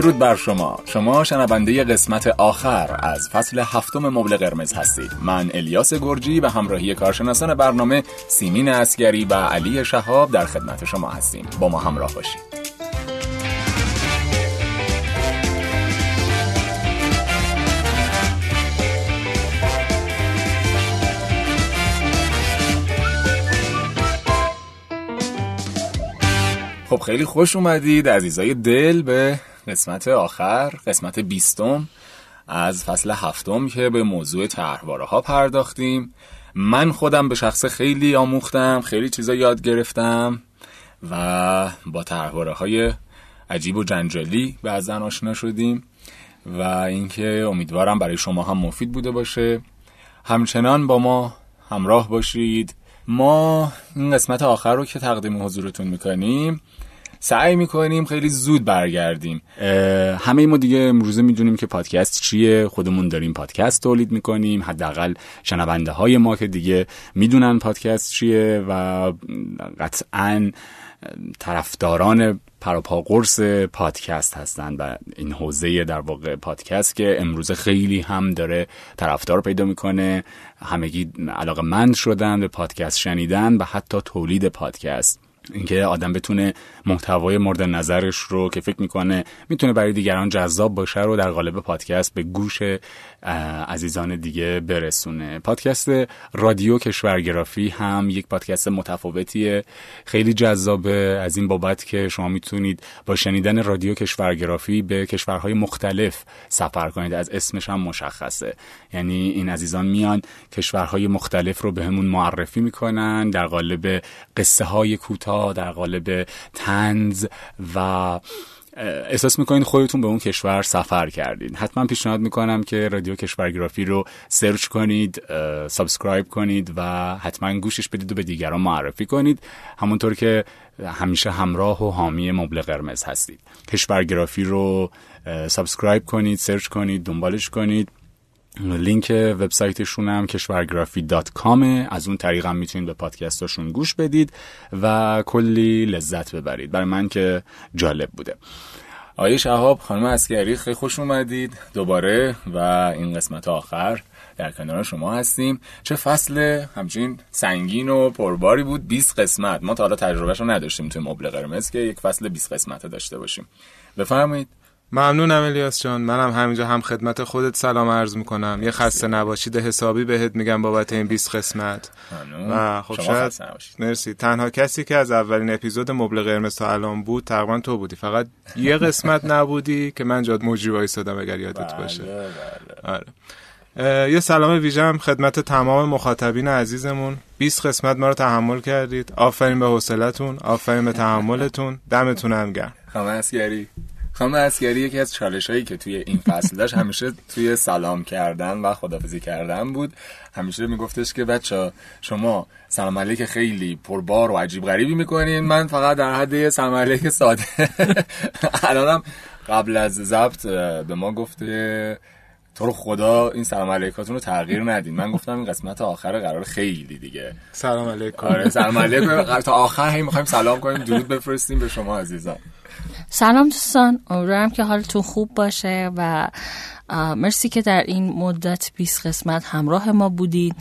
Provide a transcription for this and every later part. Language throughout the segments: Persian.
درود بر شما. شما شنونده قسمت آخر از فصل هفتم مبل قرمز هستید. من الیاس گرجی و همراهی کارشناسان برنامه سیمین اسگری و علی شهاب در خدمت شما هستیم. با ما همراه باشید. خب خیلی خوش اومدید عزیزای دل به قسمت آخر قسمت بیستم از فصل هفتم که به موضوع تحواره ها پرداختیم. من خودم به شخص خیلی آموختم خیلی چیزا یاد گرفتم و با تحواره های عجیب و جنجالی بعضا آشنا شدیم و اینکه امیدوارم برای شما هم مفید بوده باشه. همچنان با ما همراه باشید. ما این قسمت آخر رو که تقدیم حضورتون می‌کنیم سعی می‌کنیم خیلی زود برگردیم. همه ما دیگه امروزه می‌دونیم که پادکست چیه. خودمون داریم پادکست تولید می‌کنیم. حداقل شنونده های ما که دیگه می‌دونن پادکست چیه و قطعا طرفداران پروپا قرص پادکست هستن و این حوزه در واقع پادکست که امروزه خیلی هم داره طرفدار پیدا می‌کنه. همگی علاقه مند شدن به پادکست شنیدن و حتی تولید پادکست. اینکه آدم بتونه محتوای مورد نظرش رو که فکر می‌کنه می‌تونه برای دیگران جذاب باشه رو در قالب پادکست به گوش عزیزان دیگه برسونه. پادکست رادیو کشورگرافی هم یک پادکست متفاوتیه. خیلی جذابه. از این بابت که شما می‌تونید با شنیدن رادیو کشورگرافی به کشورهای مختلف سفر کنید. از اسمش هم مشخصه. یعنی این عزیزان میان کشورهای مختلف رو بهمون به معرفی می‌کنن. در قالب قصه های کوتاه در قالب طنز و احساس می‌کنید خودتون به اون کشور سفر کردید حتما پیشنهاد می‌کنم که رادیو کشورگرافی رو search کنید subscribe کنید و حتما گوشش بدید و به دیگران معرفی کنید. همونطور که همیشه همراه و حامی مبل قرمز هستید. کشورگرافی رو subscribe کنید search کنید دنبالش کنید. لینک وبسایتشون هم کشورگرافی dot com ه از اون طریق هم می‌تونید به پادکستاشون گوش بدید و کلی لذت ببرید. برای من که جالب بوده. آقای شهاب خانم عسگری خیلی خوش اومدید دوباره و این قسمت آخر در کنار شما هستیم. چه فصل همچین سنگین و پرباری بود. 20 قسمت. ما تا حالا تجربهش رو نداشتیم توی مبل قرمز که یک فصل 20 قسمت داشته باشیم. بفرمایید. ممنونم الیاس جان. منم همینجا هم خدمت خودت سلام عرض می‌کنم. یه خسته نباشید حسابی بهت میگم بابت این 20 قسمت. و خب شاید مرسی. تنها کسی که از اولین اپیزود مبل قرمز تا الان بود تقریبا تو بودی. فقط یه قسمت نبودی که من جاد مجری وایسادم اگر یادت بله، باشه. بله. آره. یه سلام ویژم خدمت تمام مخاطبین عزیزمون. 20 قسمت ما رو تحمل کردید. آفرین به حوصلتون آفرین به تحملتون. دمتون هم گرم خانم اسکری یکی از چالش هایی که توی این فصل داشت همیشه توی سلام کردن و خدافزی کردن بود. همیشه میگفتش که بچه شما سلام علیک خیلی پربار و عجیب غریبی می‌کنین. من فقط در حد سلام علیک ساده. الانم قبل از ضبط به ما گفته تو رو خدا این سلام علیکاتون رو تغییر ندین. من گفتم این قسمت آخر قرار خیلی دیگه. سلام علیکم. آره سلام علیکم. تا آخر هی می‌خوایم سلام کنیم. درود بفرستیم به شما عزیزان. سلام دوستان امیدوارم که حالتون خوب باشه و مرسی که در این مدت 20 قسمت همراه ما بودید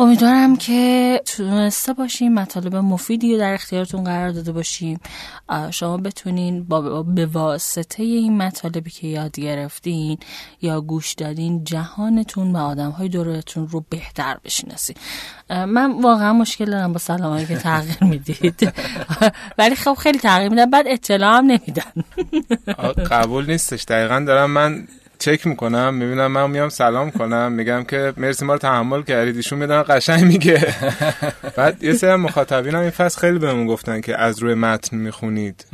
امیدوارم که تونسته باشیم مطالب مفیدی رو در اختیارتون قرار داده باشیم. شما بتونین با به واسطه این مطالبی که یاد گرفتین یا گوش دادین جهانتون و آدم های دورتون رو بهتر بشناسین. من واقعا مشکل دارم با سلامایی که تغییر می‌دید. ولی خب خیلی تغییر میدن بعد اطلاع هم نمیدن. قبول نیستش. دقیقا دارم من چک می‌کنم می‌بینم من میام سلام کنم میگم که مرسی ما رو تحمل کردید. ایشون می‌دونم قشنگ میگه. بعد یه سری مخاطبین هم این فصل خیلی بهمون گفتن که از روی متن می‌خونید.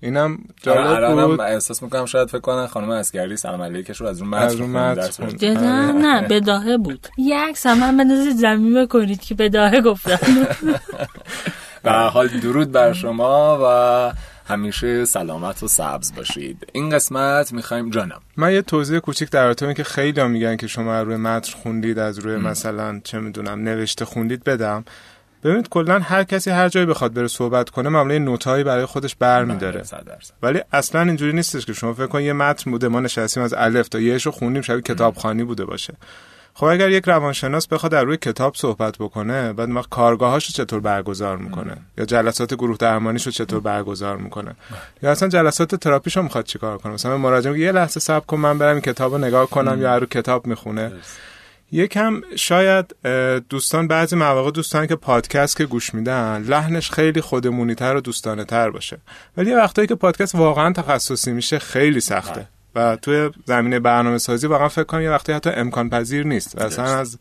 اینم جالب بود. احساس می‌کنم شاید فکر کنن خانم اسکری سلام علیکش رو از روی رو متن متن نه بداهه بود. هم من بندازید زمین بکنید که بداهه گفتم به حال درود بر شما و همیشه سلامت و سبز باشید. این قسمت می‌خوایم جانم. من یه توضیح کوچیک در رابطه که خیلی میگن که شما روی متن خوندید از روی مثلا چه می‌دونم نوشته خوندید بدم. ببینید کلا هر کسی هر جایی بخواد بره صحبت کنه معمولا نوتایی برای خودش برمیداره. بله، ولی اصلا اینجوری نیستش که شما فکر کن یه متن بوده ما نشستیم از الف تا یهشو خوندیم شبیه کتابخانی بوده باشه. خب اگر یک روانشناس بخواد در روی کتاب صحبت بکنه بعد ما کارگاهاشو چطور برگزار می‌کنه؟ یا جلسات گروه درمانیشو چطور برگزار می‌کنه؟ یا اصلا جلسات تراپیشو می‌خواد چیکار کنه؟ مثلا مراجعه یه لحظه صبر کن من برم کتابو نگاه کنم یا رو کتاب می‌خونه. یکم شاید دوستان بعضی مواقع دوستان که پادکست که گوش میدن لحنش خیلی خودمونی تر و دوستانه تر باشه. ولی یه وقتایی که پادکست واقعا تخصصی میشه خیلی سخته. و توی زمینه برنامه سازی واقعا فکر کنم یه وقتی حتی امکان پذیر نیست. و اصلا از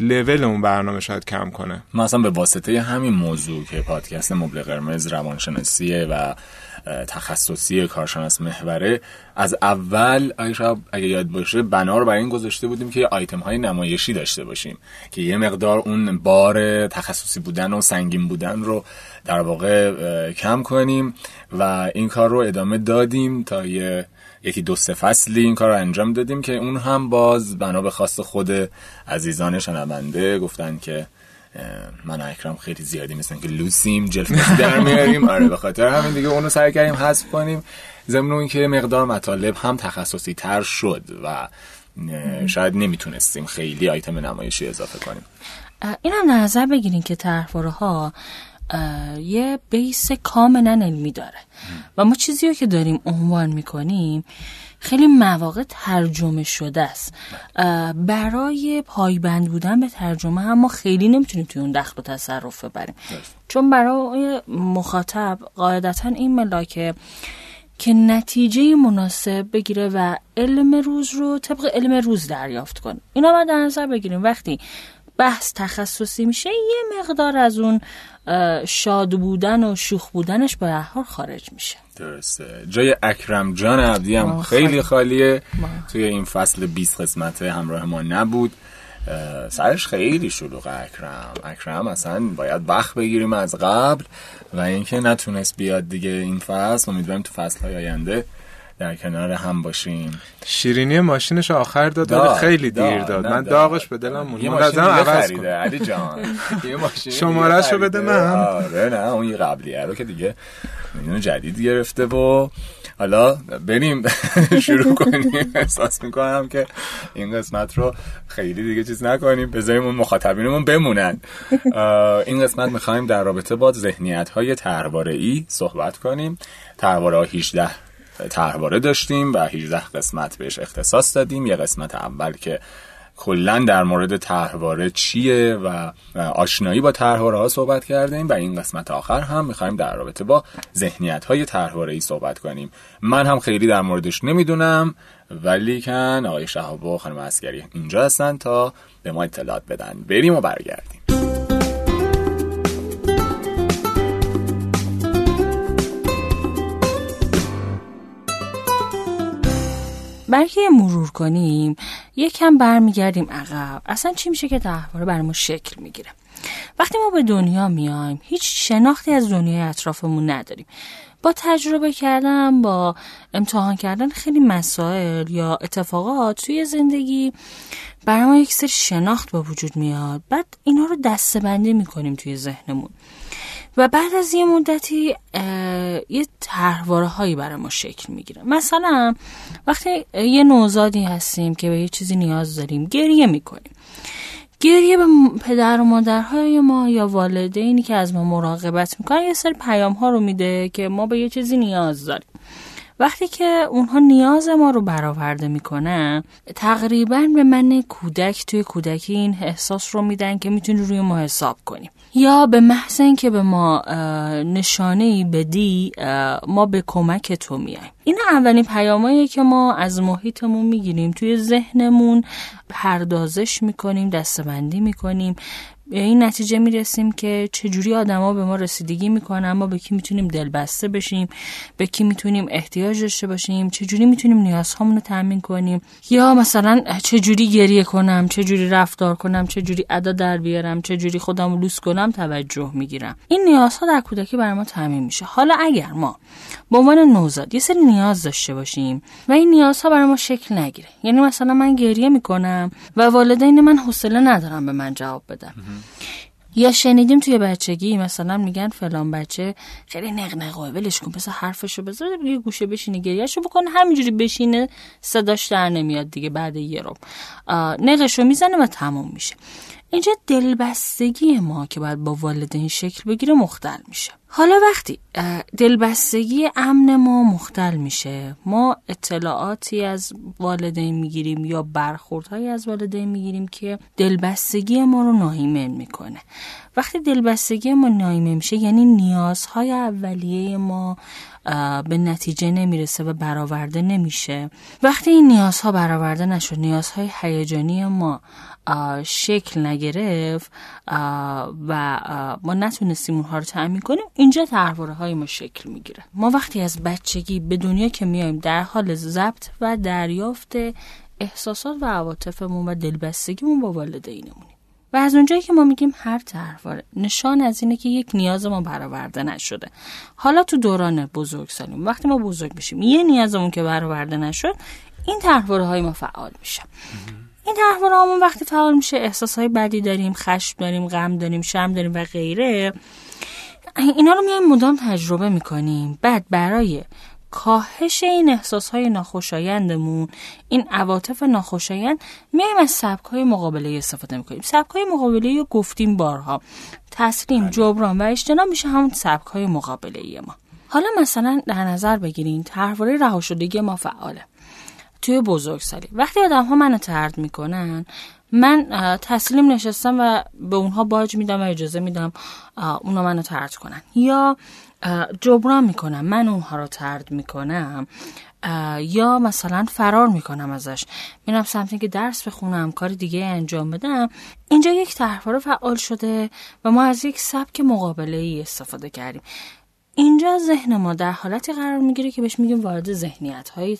لول اون برنامه شاید کم کنه. مثلا به واسطه همین موضوع که پادکست مبل قرمز روانشناسیه و تخصصی کارشناس محوره از اول اگه یاد باشه بنا رو برای این گذاشته بودیم که آیتم های نمایشی داشته باشیم که یه مقدار اون بار تخصصی بودن و سنگین بودن رو در واقع کم کنیم و این کار رو ادامه دادیم تا یه یکی دو سه فصلی این کار رو انجام دادیم که اون هم باز بنا به خواست خود عزیزان شنونده گفتن که من اکرم خیلی زیادی مثل که لوسیم جلفتی در میاریم. آره به خاطر همین دیگه اونو سعی کردیم حذف کنیم. ضمن اون که مقدار مطالب هم تخصصی تر شد و شاید نمی‌تونستیم خیلی آیتم نمایشی اضافه کنیم. این هم نظر بگیریم که طرحواره ها یه بیس کاملا علمی داره. و ما چیزی رو که داریم عنوان می‌کنیم خیلی مواقع ترجمه شده است. برای پایبند بودن به ترجمه هم ما خیلی نمی‌تونیم توی اون دخل و تصرف ببریم. چون برای مخاطب قاعدتا این ملاکه که نتیجه مناسب بگیره و علم روز رو طبق علم روز دریافت کنه. اینا باید در نظر بگیریم. وقتی بحث تخصصی میشه یه مقدار از اون شاد بودن و شوخ بودنش به هر خارج میشه. درسته. جای اکرم جان عبدی هم خیلی خالیه. توی این فصل 20 قسمت همراه ما نبود. سرش خیلی شلوغ اکرم. اکرم اصلا باید وقت بگیریم از قبل و اینکه نتونست بیاد دیگه این فصل. امیدواریم تو فصل های آینده در کنار هم باشیم. شیرینی ماشینش آخر داد, داد خیلی دیر داد, من داغش به دلم مون یه ماشین عوض خریده علی جان. شمارش رو بده من. آره نه اون یه قبلیه رو که دیگه اینو جدید گرفته و حالا بریم شروع کنیم. احساس می‌کنم که این قسمت رو خیلی دیگه چیز نکنیم. بذاریم اون مخاطبینمون بمونن. این قسمت می‌خوایم در رابطه با ذهنیت های ای صحبت کنیم. ترواره ها 18 طرحواره داشتیم و 18 قسمت بهش اختصاص دادیم. یه قسمت اول که کلا در مورد طرحواره چیه و آشنایی با طرحواره ها صحبت کردیم و این قسمت آخر هم می‌خوایم در رابطه با ذهنیت های طرحواره ای صحبت کنیم. من هم خیلی در موردش نمی‌دونم ولی کن آقای شهاب خانم اسکری اینجا هستن تا به ما اطلاعات بدن. بریم و برگردیم. برای مرور کنیم یکم برمیگردیم عقب. اصلا چی میشه که تحواره بر ما شکل می‌گیره؟ وقتی ما به دنیا میایم هیچ شناختی از دنیای اطرافمون نداریم. با تجربه کردن با امتحان کردن خیلی مسائل یا اتفاقات توی زندگی برای ما یک سری شناخت به وجود میاد. بعد اینا رو دسته می‌کنیم توی ذهنمون. و بعد از یه مدتی یه تحواره هایی برای ما شکل می‌گیره. مثلا وقتی یه نوزادی هستیم که به یه چیزی نیاز داریم گریه می‌کنیم. گریه به پدر و مادرهای ما یا والدینی که از ما مراقبت می‌کنن یه سری پیام ها رو میده که ما به یه چیزی نیاز داریم. وقتی که اونها نیاز ما رو برآورده می‌کنن تقریبا به من کودک توی کودکی این احساس رو میدن که می‌تونی روی ما حساب کنیم یا به محض اینکه به ما نشانه ای بدی ما به کمک تو میایم. این اولین پیامایی که ما از محیطمون می‌گیریم. توی ذهنمون پردازش می‌کنیم دستبندی می‌کنیم. به این نتیجه می‌رسیم که چجوری آدما به ما رسیدگی می‌کنن ما به کی می‌تونیم دلبسته بشیم به کی می‌تونیم احتیاج داشته باشیم چجوری می‌تونیم نیازهامون رو تامین کنیم. یا مثلا چجوری گریه کنم چجوری رفتار کنم چجوری ادا در بیارم چجوری خودم رو لوس کنم توجه می‌گیرم. این نیازها در کودکی برای ما تامین میشه. حالا اگر ما به عنوان نوزاد یه سری نیاز داشته باشیم و این نیازها برای ما شکل نگیره یعنی مثلا من گریه می‌کنم و والدین من حوصله ندارم به من جواب بدم یا شنیدیم توی بچگی مثلا میگن فلان بچه خیلی نقنقه ولش کن پس حرفشو بذار یه گوشه بشینه گریهشو بکنه همینجوری بشینه صداش در نمیاد دیگه بعد یه رو. نقشو می‌زنه و تموم میشه. اینجا دلبستگی ما که باید با والدین شکل بگیره مختل میشه. حالا وقتی دلبستگی امن ما مختل میشه. ما اطلاعاتی از والدین می‌گیریم یا برخوردهایی از والدین می‌گیریم که دلبستگی ما رو ناهیمن می‌کنه. وقتی دلبستگی ما ناهیمن میشه یعنی نیازهای اولیه ما به نتیجه نمی‌رسه و برآورده نمیشه. وقتی این نیازها برآورده نشد نیازهای هیجانی ما شکل نگرفت و ما نتونستیم اونها رو تعمین کنیم. اینجا تحواره های ما شکل می‌گیره. ما وقتی از بچگی به دنیا که میایم در حال ضبط و دریافت احساسات و عواطفمون و دلبستگیمون با والدینمونیم. و از اونجایی که ما میگیم هر تحواره نشان از اینه که یک نیاز ما برآورده نشده. حالا تو دوران بزرگ سالیم وقتی ما بزرگ بشیم یه نیازمون که برآورده نشد این تحواره های ما فعال میشه. این تحواره وقتی فعال میشه احساس های بدی داریم خشم داریم غم داریم شم داریم و غیره. اینا رو میایم مدام تجربه می‌کنیم. بعد برای کاهش این احساس های ناخوشایندمون این عواطف ناخوشایند میایم از سبک های مقابله استفاده می‌کنیم. سبک های مقابله رو گفتیم بارها. تسلیم بله. جبران و اجتناب میشه همون سبک های مقابله ما. حالا مثلا در نظر بگیرین تحواره رها شدگی ما فعاله. توی بزرگسالی. وقتی آدم ها منو ترد می‌کنن من تسلیم نشستم و به اونها باج میدم و اجازه میدم اونا منو ترد کنن. یا جبران می‌کنم من اونها رو ترد می‌کنم یا مثلا فرار می‌کنم ازش. میرم سمتی که درس بخونم کار دیگه انجام بدم. اینجا یک تحوار فعال شده و ما از یک سبک مقابله ای استفاده کردیم. اینجا ذهن ما در حالتی قرار می‌گیره که بهش میگیم وارد ذهنیت های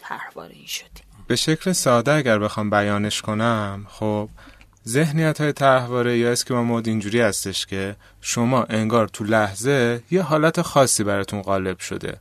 ای شدیم. به شکل ساده اگر بخوام بیانش کنم خب ذهنیت های تحواره یا اسکیما مود اینجوری هستش که شما انگار تو لحظه یه حالت خاصی براتون غالب شده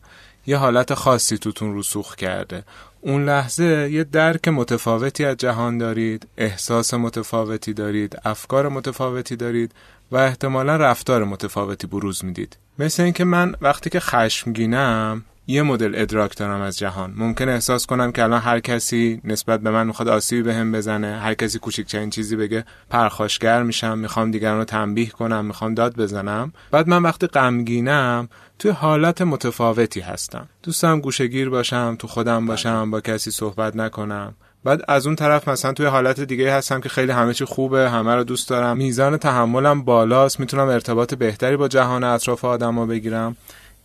یه حالت خاصی توتون رسوخ کرده. اون لحظه یه درک متفاوتی از جهان دارید احساس متفاوتی دارید افکار متفاوتی دارید و احتمالا رفتار متفاوتی بروز می‌دید. مثل اینکه من وقتی که خشمگینم یه مدل ادراک دارم از جهان. ممکن احساس کنم که الان هر کسی نسبت به من می‌خواد آسیبی به هم بزنه هر کسی کوچکترین چیزی بگه پرخاشگر میشم می‌خوام دیگران رو تنبیه کنم می‌خوام داد بزنم. بعد من وقتی غمگینم توی حالت متفاوتی هستم. دوستم گوشگیر باشم تو خودم باشم با کسی صحبت نکنم. بعد از اون طرف مثلا توی حالت دیگه هستم که خیلی همه چی خوبه همه رو دوست دارم. میزان تحملم بالاست می‌تونم ارتباط بهتری با جهان اطراف آدما بگیرم.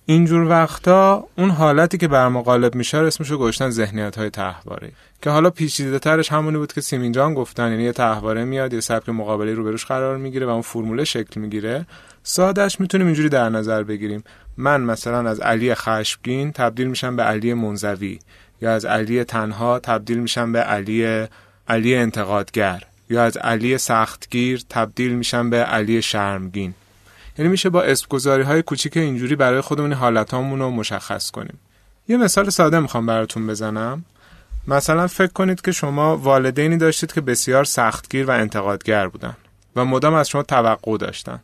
اینجور وقتا اون حالتی که بر غالب میشه اسمشو گذاشتن ذهنیت های تحواره که حالا پیچیده ترش همونی بود که سیمین جان گفتن یعنی یه تحواره میاد یه سبک مقابله رو بروش قرار می‌گیره و اون فرموله شکل می‌گیره. سادهش می‌تونیم اینجوری در نظر بگیریم. من مثلا از علی خشمگین تبدیل میشم به علی منزوی یا از علی تنها تبدیل میشم به علی علی انتقادگر یا از علی سختگیر تبدیل میشم به علی شرمگین. یعنی میشه با اسم های کوچیک اینجوری برای خودمون حالتامون رو مشخص کنیم. یه مثال ساده می‌خوام براتون بزنم. مثلا فکر کنید که شما والدینی داشتید که بسیار سختگیر و انتقادگر بودن و مدام از شما توقع داشتن.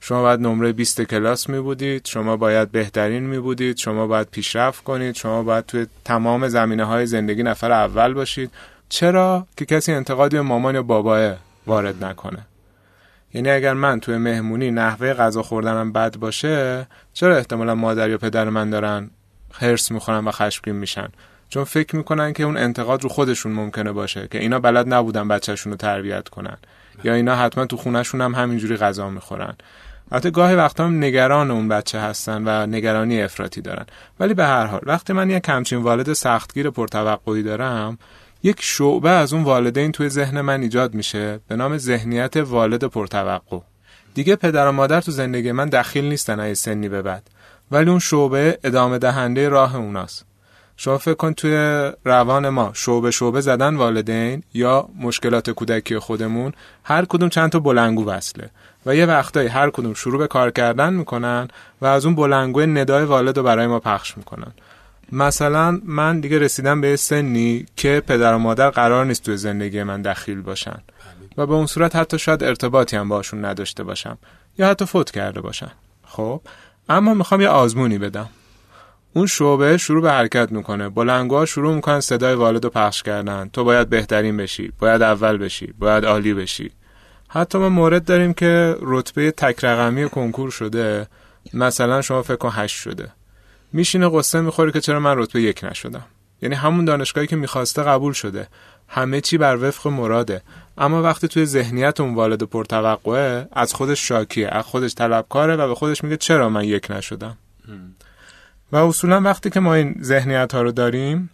شما باید نمره 20 کلاس می بودید شما باید بهترین می بودید شما باید پیشرفت کنید شما باید توی تمام زمینه های زندگی نفر اول باشید. چرا؟ که کسی انتقادی مامان یا باباه وارد نکنه. یعنی اگر من توی مهمونی نحوه غذا خوردنم بد باشه چرا احتمالا مادر یا پدر من دارن هرس می‌خورن و خشمگین میشن؟ چون فکر می‌کنن که اون انتقاد رو خودشون ممکنه باشه که اینا بلد نبودن بچهشون رو تربیت کنن. یا اینا حتما تو خونهشون هم همینجوری غذا می‌خورن. البته گاهی وقتا هم نگران اون بچه هستن و نگرانی افراطی دارن. ولی به هر حال وقتی من یک کمچین والد سختگیر پرتوقعی دارم یک شعبه از اون والدین توی ذهن من ایجاد میشه به نام ذهنیت والد پرتوقع. دیگه پدر و مادر تو زندگی من دخیل نیستن از سنی به بعد. ولی اون شعبه ادامه دهنده راه اوناست. شما فکر کن توی روان ما شعبه شعبه زدن والدین یا مشکلات کودکی خودمون هر کدوم چند تا بلنگو وصله. و یه وقتایی هر کدوم شروع به کار کردن می‌کنن و از اون بلنگو ندای والد رو برای ما پخش می‌کنن. مثلا من دیگه رسیدم به سنی که پدر و مادر قرار نیست توی زندگی من دخیل باشن. و به اون صورت حتی شاید ارتباطی هم باشون نداشته باشم. یا حتی فوت کرده باشن. خب؟ اما می‌خوام یه آزمونی بدم. اون شعبه شروع به حرکت می‌کنه. بلنگوها شروع می‌کنن صدای والد رو پخش کردن. تو باید بهترین بشی. باید اول بشی. باید عالی بشی. حتی ما مورد داریم که رتبه تک رقمی کنکور شده. مثلا شما فکر کن هشت شده. میشینه قصه می‌خوره که چرا من رتبه یک نشدم. یعنی همون دانشگاهی که می‌خواسته قبول شده. همه چی بر وفق مراده. اما وقتی توی ذهنیت اون والد پرتوقعه از خودش شاکیه از خودش طلبکاره و به خودش میگه چرا من یک نشدم. و اصولا وقتی که ما این ذهنیت ها رو داریم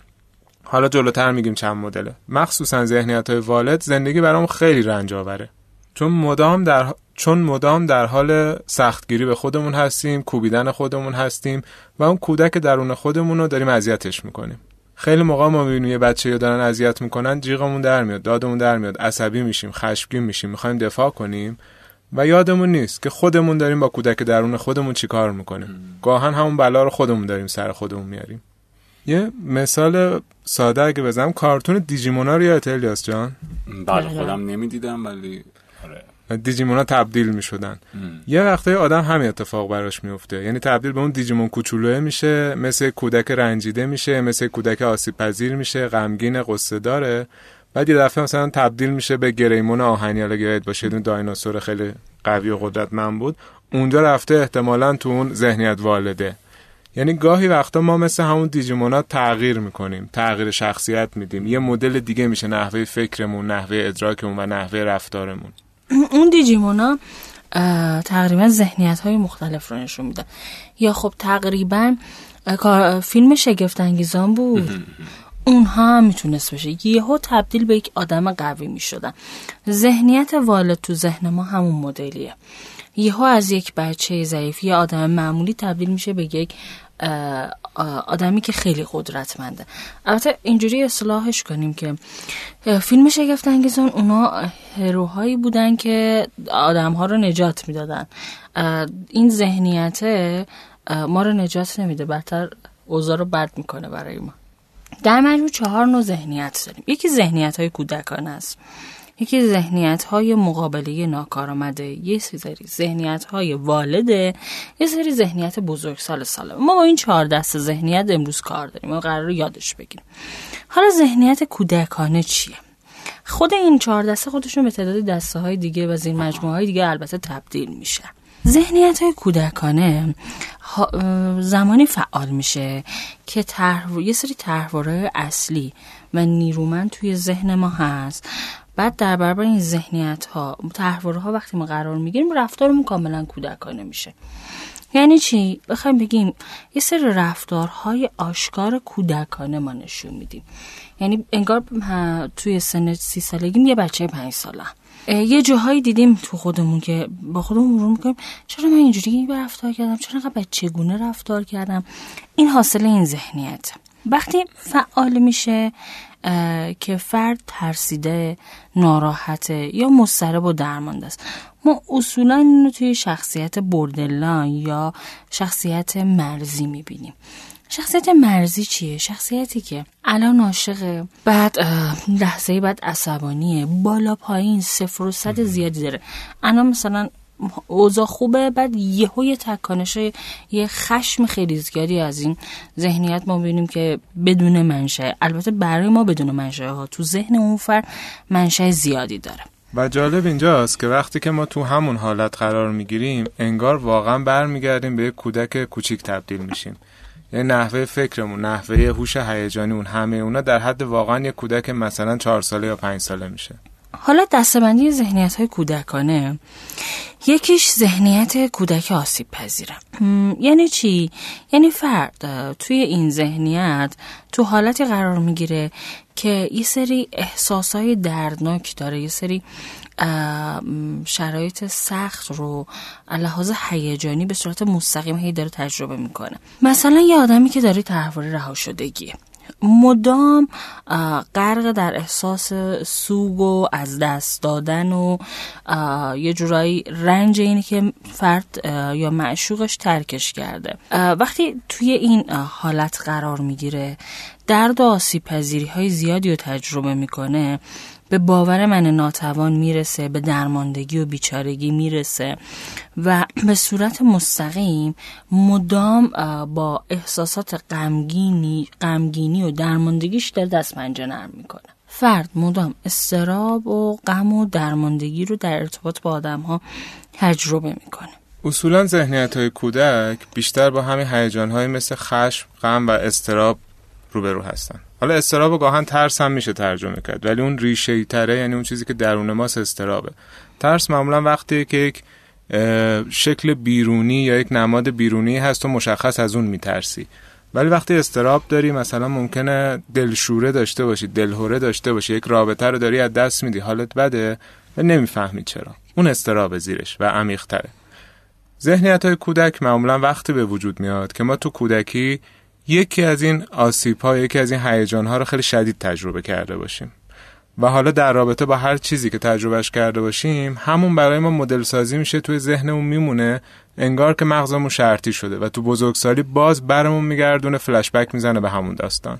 حالا جلوتر میگیم چند مدله. مخصوصا ذهنیت های والد زندگی برام خیلی رنج آوره. چون مدام در چون مدام در حال سختگیری به خودمون هستیم کوبیدن خودمون هستیم و اون کودک درون خودمون رو داریم اذیتش می‌کنیم. خیلی موقع ما می‌بینیم یه بچه رو دارن اذیت می‌کنن جیغمون در میاد دادمون در میاد عصبی میشیم خشمگین میشیم می‌خوایم دفاع کنیم و یادمون نیست که خودمون داریم با کودک درون خودمون چیکار می‌کنیم. گاهن همون بلا رو خودمون داریم سر خودمون میاریم یه مثال ساده اگه بزنم کارتون دیجیمونا رو یادت الیاس جان؟ بله. خودم نمی‌دیدم ولی دیجیمونا تبدیل می شدن یه وقتای آدم همین اتفاق براش میفته یعنی تبدیل به اون دیجیمون کوچولوه میشه مثل کودک رنجیده میشه مثل کودک آسیب پذیر میشه غمگین قصه داره. بعد یه دفعه مثلا تبدیل میشه به گریمون آهنی حالا یاد باشه اون دایناسور خیلی قوی و قدرتمند بود. اونجا رفته احتمالا تو اون ذهنیت والده. یعنی گاهی وقتا ما مثل همون دیجیمونا تغییر می‌کنیم تغییر شخصیت میدیم. یه مدل دیگه میشه نحوه فکرمون نحوه ادراکمون و نحوه رفتارمون. اون دیجیمونا تقریبا ذهنیت های مختلف رو نشون میدن. یا خب تقریبا فیلم شگفت انگیزان بود. اونها هم می‌تونست بشه یهو تبدیل به یک آدم قوی می‌شدن. ذهنیت والد تو ذهن ما همون مدلیه. یهو از یک بچه ضعیف یا آدم معمولی تبدیل میشه به یک آدمی که خیلی قدرتمنده. البته اینجوری اصلاحش کنیم که فیلم شگفت انگیزان اونا هروهایی بودن که آدم ها رو نجات می‌دادن. این ذهنیت ما رو نجات نمیده بهتر اوضاع رو بد می‌کنه برای ما. در مجموع چهار نوع ذهنیت داریم. یکی ذهنیت های کودکان است. یکی ذهنیت های مقابله ناکارآمده یه سری ذهنیت های والده یه سری ذهنیت بزرگسال ساله. ما با این چهار دست ذهنیت امروز کار داریم. ما قرار یادش بگیریم. حالا ذهنیت کودکانه چیه؟ خود این چهار دسته خودشون به تعداد دسته های دیگه و زیر مجموعه های دیگه البته تبدیل میشه. ذهنیت های کودکانه زمانی فعال میشه که یه سری تحواره اصلی و نیرومند توی ذهن ما هست. بعد در برابر این ذهنیت ها تحواره ها وقتی ما قرار می‌گیریم رفتارمون کاملا کودکانه میشه. یعنی چی؟ بخوایم بگیم یه سری رفتارهای آشکار کودکانه ما نشون میدیم. یعنی انگار توی سن سی سالگیم یه بچه پنج ساله. یه جاهایی دیدیم تو خودمون که با خودمون مرور می‌کنیم چرا من اینجوری رفتار کردم؟ چرا انقدر بچگونه رفتار کردم؟ این حاصل این ذهنیت وقتی فعال میشه که فرد ترسیده ناراحته یا مضطرب و درمانده است. ما اصولا اینو توی شخصیت بردلان یا شخصیت مرزی می‌بینیم. شخصیت مرزی چیه؟ شخصیتی که الان عاشقه بعد لحظه بعد عصبانیه بالا پایین صفر و صد زیادی داره. الان مثلا اوضاع خوبه بعد یهو یه تکانش یه خشم خیلی زیادی از این ذهنیت ما ببینیم که بدون منشه البته برای ما بدون منشه ها تو ذهن اون فر منشه زیادی داره. و جالب اینجاست که وقتی که ما تو همون حالت قرار می‌گیریم انگار واقعا برمیگردیم به کودک کوچیک تبدیل میشیم. یعنی نحوه فکرمون نحوه هوش هیجانی اون همه اونا در حد واقعا یک کودک مثلا چهار ساله یا پنج ساله میشه. حالا دستبندی ذهنیت های کودکانه یکیش ذهنیت کودک آسیب پذیره یعنی چی؟ یعنی فرد توی این ذهنیت تو حالتی قرار می‌گیره که یه سری احساس های دردناک داره یه سری شرایط سخت رو لحاظ هیجانی به صورت مستقیم هی داره تجربه می‌کنه. مثلا یه آدمی که داره تحول رها شدگیه مدام غرق در احساس سوگ و از دست دادن و یه جورایی رنج اینه که فرد یا معشوقش ترکش کرده. وقتی توی این حالت قرار می‌گیره درد و آسیب پذیری های زیادی رو تجربه می‌کنه به باور من ناتوان می‌رسه به درماندگی و بیچارگی می‌رسه و به صورت مستقیم مدام با احساسات غمگینی غمگینی و درماندگیش در دست پنجه نرم می‌کنه. فرد مدام استراب و غم و درماندگی رو در ارتباط با آدم ها تجربه می‌کنه. اصولا ذهنیت های کودک بیشتر با همین هیجان های مثل خشم، غم و استراب روبرو هستن. حالا استراب گاهن ترس هم میشه ترجمه کرد ولی اون ریشه تره یعنی اون چیزی که درون ماست استرابه ترس معمولا وقتی که یک شکل بیرونی یا یک نماد بیرونی هست و مشخص از اون میترسی. ولی وقتی استراب داری مثلا ممکنه دلشوره داشته باشی دلهوره داشته باشی یک رابطه رو داری از دست میدی حالت بده و نمی‌فهمی چرا. اون استراب زیرش و عمیق تره ذهنیت های کودک معمولا وقتی به وجود میاد که ما تو کودکی یکی از این آسیب ها یکی از این هیجان ها رو خیلی شدید تجربه کرده باشیم. و حالا در رابطه با هر چیزی که تجربهش کرده باشیم همون برای ما مدل سازی میشه توی ذهنمون میمونه انگار که مغزمون شرطی شده و تو بزرگسالی باز برمون میگردونه فلشبک می‌زنه به همون داستان.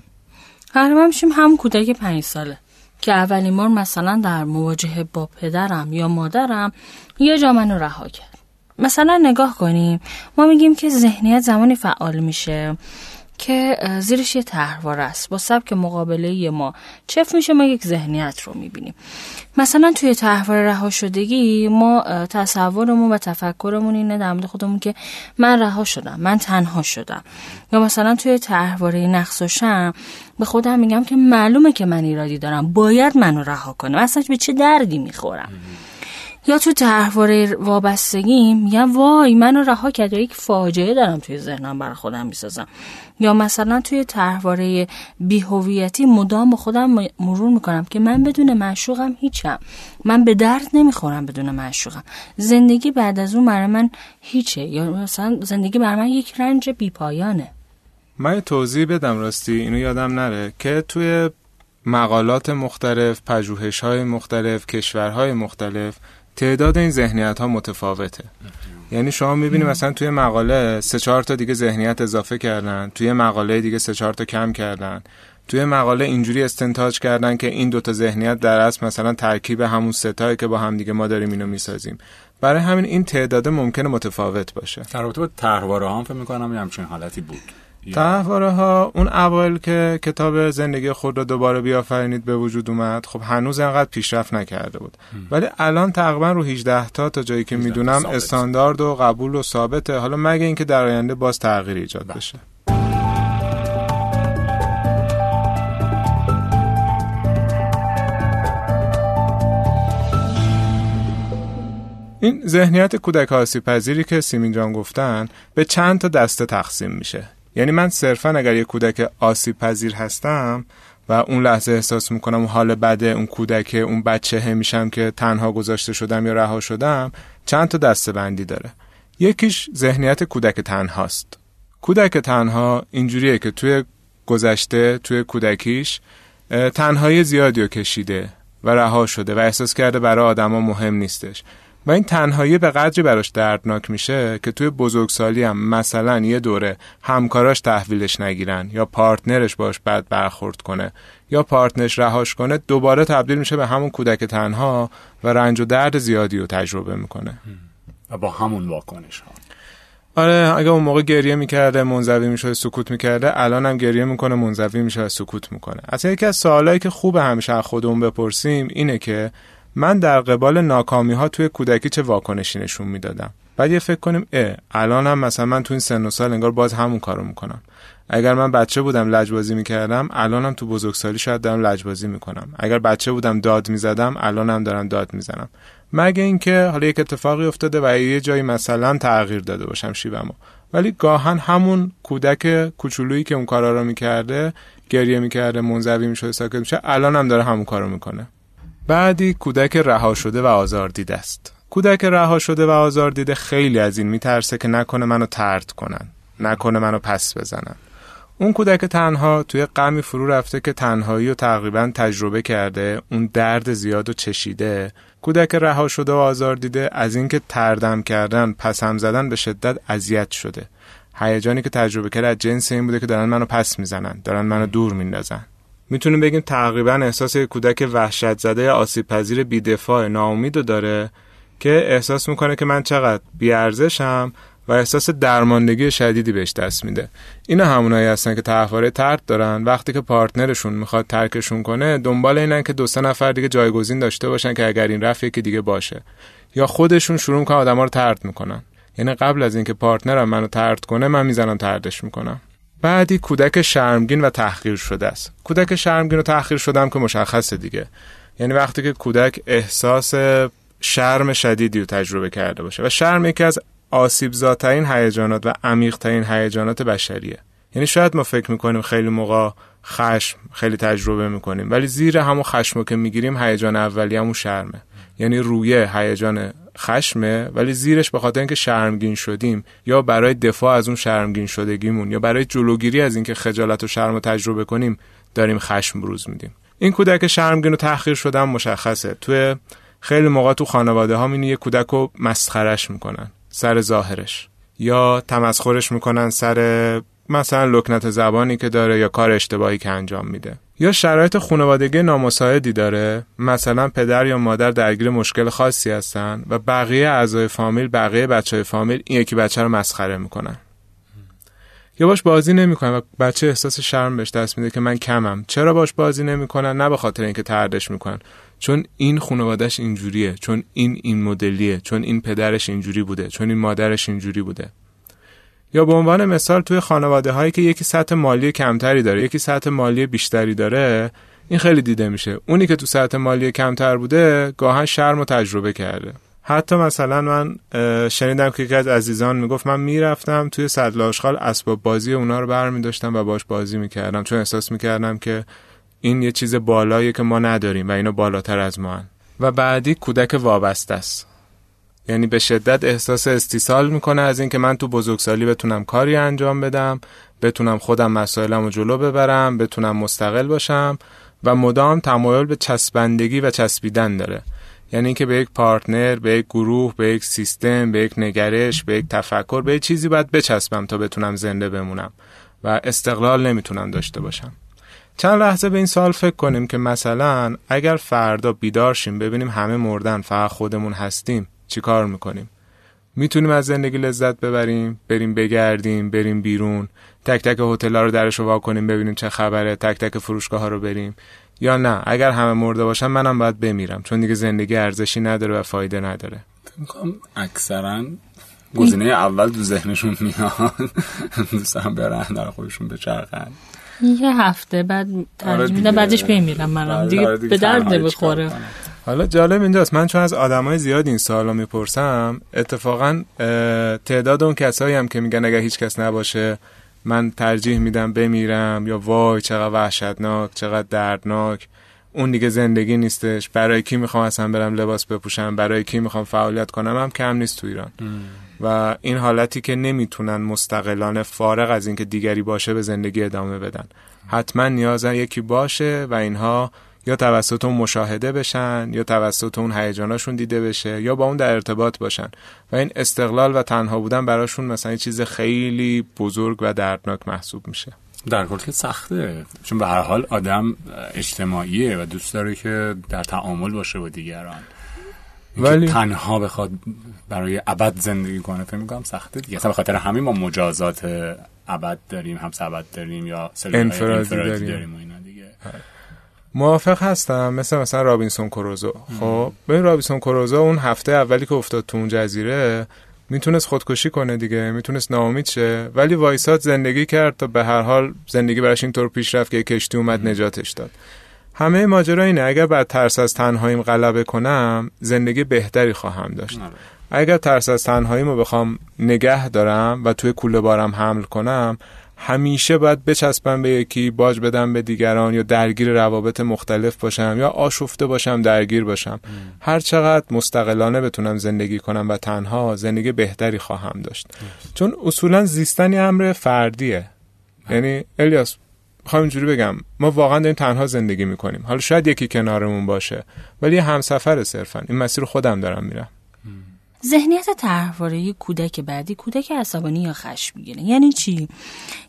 قهرمان میشیم هم کودک پنج ساله که اولین بار مثلا در مواجهه با پدرم یا مادرم یه جا منو رها کرد. مثلا نگاه کنیم ما میگیم که ذهنیت زمانی فعال میشه. که زیرش یه تحوار است. با سبک مقابله ما. چف میشه ما یک ذهنیت رو می‌بینیم. مثلا توی تحوار رها شدگی ما تصورمون و تفکرمون اینه در مورد خودمون که من رها شدم من تنها شدم. یا مثلا توی تحواره نقص به خودم میگم که معلومه که من ایرادی دارم. باید منو رها کنم. اصلا به چه دردی می‌خورم؟ یا تو تحواره وابستگی میگم وای منو رها کرد. یک فاجعه دارم توی ذهنم برای خودم می‌سازم. یا مثلا توی تحواره بیهویتی مدام با خودم مرور می‌کنم که من بدون معشوقم هیچم. من به درد نمی‌خورم بدون معشوقم. زندگی بعد از اون برای من هیچه. یا مثلا زندگی برای من یک رنج بیپایانه. من توضیح بدم راستی اینو یادم نره که توی مقالات مختلف پژوهش های مختلف کشورهای مختلف تعداد این ذهنیت ها متفاوته. یعنی شما می‌بینی مثلا توی مقاله سه چهار تا دیگه ذهنیت اضافه کردن توی مقاله دیگه سه چهار تا کم کردن توی مقاله اینجوری استنتاج کردن که این دوتا ذهنیت در اصل مثلا ترکیب همون ستایی که با هم دیگه ما داریم اینو می‌سازیم. برای همین این تعداد ممکنه متفاوت باشه. در رابطه با طرحواره هم فکر می‌کنم همچین حالتی بود. تحواره ها اون اول که کتاب زندگی خود را دوباره بیافرینید به وجود اومد خب هنوز انقدر پیشرفت نکرده بود. ولی الان تقریبا رو 18 تا تا جایی که می‌دونم استاندارد و قبول و ثابته. حالا مگه اینکه در آینده باز تغییر ایجاد بله. بشه. این ذهنیت کودک آسیب پذیری که سیمین جان گفتن به چند تا دسته تقسیم میشه. یعنی من صرفا اگر یه کودک آسیب پذیر هستم و اون لحظه احساس می‌کنم حال بده اون کودک اون بچه میشم که تنها گذاشته شدم یا رها شدم چند تا دسته بندی داره. یکیش ذهنیت کودک تنهاست. کودک تنها اینجوریه که توی گذشته توی کودکیش تنهایی زیادی رو کشیده و رها شده و احساس کرده برای آدما مهم نیستش. و این تنهایی به قدری براش دردناک میشه که توی بزرگسالی هم مثلا یه دوره همکاراش تحویلش نگیرن یا پارتنرش باش بد برخورد کنه یا پارتنرش رهاش کنه دوباره تبدیل میشه به همون کودک تنها و رنج و درد زیادی رو تجربه می‌کنه. و با همون واکنش ها آره اگه اون موقع گریه می‌کرده منزوی میشه سکوت می‌کرده الان هم گریه می‌کنه منزوی میشه سکوت می‌کنه. اصلا یکی از سوالایی که خوب همیشه خودمون بپرسیم اینه که من در قبال ناکامی ها توی کودکی چه واکنشی نشون می‌دادم؟ بعد یه فکر کنیم اه الان هم مثلا من تو این سن و سال انگار باز همون کارو می‌کنم. اگر من بچه بودم لجبازی می‌کردم الانم تو بزرگسالی شاید دارم لجبازی می‌کنم. اگر بچه بودم داد می‌زدم الانم دارم داد می‌زنم. مگه اینکه حالا یک اتفاقی افتاده و یه جایی مثلا تغییر داده باشم شیبمو ولی گاهن همون کودک کوچولویی که اون کارا رو می‌کرده گریه می‌کرده منزوی می‌شده ساکت میشه الانم داره همون کارو می‌کنه. بعدی کودک رها شده و آزار دیده است. کودک رها شده و آزار دیده خیلی از این میترسه که نکنه منو ترد کنن نکنه منو پس بزنن. اون کودک تنها توی غمی فرو رفته که تنهایی و تقریبا تجربه کرده اون درد زیاد و چشیده. کودک رها شده و آزار دیده از اینکه تردم کردن پسم زدن به شدت اذیت شده. هیجانی که تجربه کرده از جنس این بوده که دارن منو پس می‌زنن دارن منو دور میندازن. می‌تونیم بگیم تقریبا احساس کودک وحشت زده آسیب پذیر بیدفاع ناامید رو داره که احساس می‌کنه که من چقدر بیارزشم و احساس درماندگی شدیدی بهش دست میده. اینا همونایی هستن که طرحواره ترک دارن. وقتی که partner شون می‌خواد ترکشون کنه دنبال اینن که دو سه نفر دیگه جایگزین داشته باشن که اگر این رفت یکی دیگه باشه. یا خودشون شروع می‌کنن آدما رو طرد می‌کنن. یعنی قبل از اینکه partner م منو طرد کنه من می‌زنم طردش می‌کنم. بعدی کودک شرمگین و تحقیر شده است. کودک شرمگین و تحقیر شدم که مشخصه دیگه. یعنی وقتی که کودک احساس شرم شدیدی رو تجربه کرده باشه. و شرم یکی از آسیب زاترین هیجانات و عمیقترین هیجانات بشریه. یعنی شاید ما فکر می‌کنیم خیلی موقع خشم خیلی تجربه می‌کنیم. ولی زیر همون خشم که می‌گیریم هیجان اولی همون شرمه. یعنی رویه هیجان خشمه ولی زیرش به خاطر اینکه شرمگین شدیم یا برای دفاع از اون شرمگین شدگیمون یا برای جلوگیری از اینکه خجالت و شرم رو تجربه کنیم داریم خشم بروز میدیم. این کودک شرمگین و تحقیر شدن مشخصه. توی خیلی موقع تو خانواده ها یه کودک رو مسخرش می‌کنن سر ظاهرش. یا تمسخرش می‌کنن سر مثلا لکنت زبانی که داره یا کار اشتباهی که انجام میده. یا شرایط خانوادگی نامساعدی داره. مثلا پدر یا مادر درگیر مشکل خاصی هستن و بقیه اعضای فامیل بقیه بچه های فامیل این یکی بچه رو مسخره می‌کنن. یا باش بازی نمی‌کنن و بچه احساس شرم بهش دست میده که من کمم. چرا باش بازی نمی‌کنن؟ نه به خاطر اینکه تردش می‌کنن. چون این خانوادهش اینجوریه. چون این این مدلیه. چون این پدرش اینجوری بوده. چون این مادرش اینجوری بوده. یا به عنوان مثال توی خانواده هایی که یکی سطح مالی کمتری داره یکی سطح مالی بیشتری داره این خیلی دیده میشه. اونی که تو سطح مالی کمتر بوده گاهن شرم و تجربه کرده. حتی مثلا من شنیدم که یکی از عزیزان می‌گفت من می‌رفتم توی صدل آشغال اسباب بازی اونا رو برمی داشتم و باش بازی می‌کردم. چون احساس می‌کردم که این یه چیز بالایی که ما نداریم و اینا بالاتر از ما هن. و بعدی کودک وابسته است. یعنی به شدت احساس استیصال می‌کنه از اینکه من تو بزرگسالی بتونم کاری انجام بدم بتونم خودم مسائلم رو جلو ببرم بتونم مستقل باشم و مدام تمایل به چسبندگی و چسبیدن داره. یعنی اینکه به یک پارتنر به یک گروه به یک سیستم به یک نگرش به یک تفکر به یک چیزی باید بچسبم تا بتونم زنده بمونم و استقلال نمی‌تونم داشته باشم. چند لحظه به این سال فکر کنیم که مثلا اگر فردا بیدار شیم ببینیم همه مردن فقط خودمون هستیم چی کار می‌کنیم؟ می‌تونیم از زندگی لذت ببریم بریم بگردیم بریم بیرون تک تک هتل رو درش وا کنیم ببینیم چه خبره تک تک فروشگاه ها رو بریم. یا نه اگر همه مرده باشن منم باید بمیرم چون دیگه زندگی ارزشی نداره و فایده نداره. اکثرا گزینه اول تو ذهنشون میاد. دوستان برن در خودشون بچرخن یه هفته بعد ترجیح میدم بعدش بمیرم منم. آره، دیگه آره دیگه به درد چیکار بخوره؟ حالا جالب اینجاست. من چون از آدمای زیاد این سوالا می‌پرسم اتفاقا تعداد اون کسایی هم که میگن اگر هیچ کس نباشه من ترجیح میدم بمیرم یا وای چقدر وحشتناک چقدر دردناک. اون دیگه زندگی نیستش. برای کی می‌خوام اصلا برم لباس بپوشم؟ برای کی می‌خوام فعالیت کنم؟ هم کم نیست تو ایران. و این حالتی که نمی‌تونن مستقلانه فارغ از اینکه دیگری باشه به زندگی ادامه بدن. حتما نیازن یکی باشه و اینها یا توسط اون مشاهده بشن یا توسط اون هیجاناشون دیده بشه یا با اون در ارتباط باشن. و این استقلال و تنها بودن براشون مثلا یه چیز خیلی بزرگ و دردناک محسوب میشه. در کل که سخته. چون به هر حال آدم اجتماعیه و دوست داره که در تعامل باشه با دیگران. ولی- تنها بخواد برای ابد زندگی کنه فکر می‌کنم سخته دیگه. اصلا به خاطر همین ما مجازات ابد داریم هم ابد داریم یا انفرادی داریم. داریم و اینا دیگه. موافق هستم مثل مثلا رابینسون کروزو. خب ببین رابینسون کروزو اون هفته اولی که افتاد تو اون جزیره می‌تونست خودکشی کنه دیگه می‌تونست ناامید شه. ولی وایساد زندگی کرد تا به هر حال زندگی براش اینطور پیش رفت که کشتی اومد نجاتش داد. همه ماجرا اینه اگر بعد ترس از تنهاییم غلبه کنم زندگی بهتری خواهم داشت. آره. اگر ترس از تنهاییمو بخوام نگه دارم و توی کوله بارم حمل کنم همیشه باید بچسبم به یکی باج بدم به دیگران یا درگیر روابط مختلف باشم یا آشفته باشم درگیر باشم. هر چقدر مستقلانه بتونم زندگی کنم و تنها زندگی بهتری خواهم داشت. چون اصولا زیستن یه امر فردیه. یعنی الیاس می‌خوام اینجوری بگم ما واقعا داریم تنها زندگی می‌کنیم. حالا شاید یکی کنارمون باشه ولی همسفر صرفا. این مسیر خودم دارم میرم. ذهنیت طرحواره کودک بعدی کودک عصبانی یا خشمگینه یعنی چی؟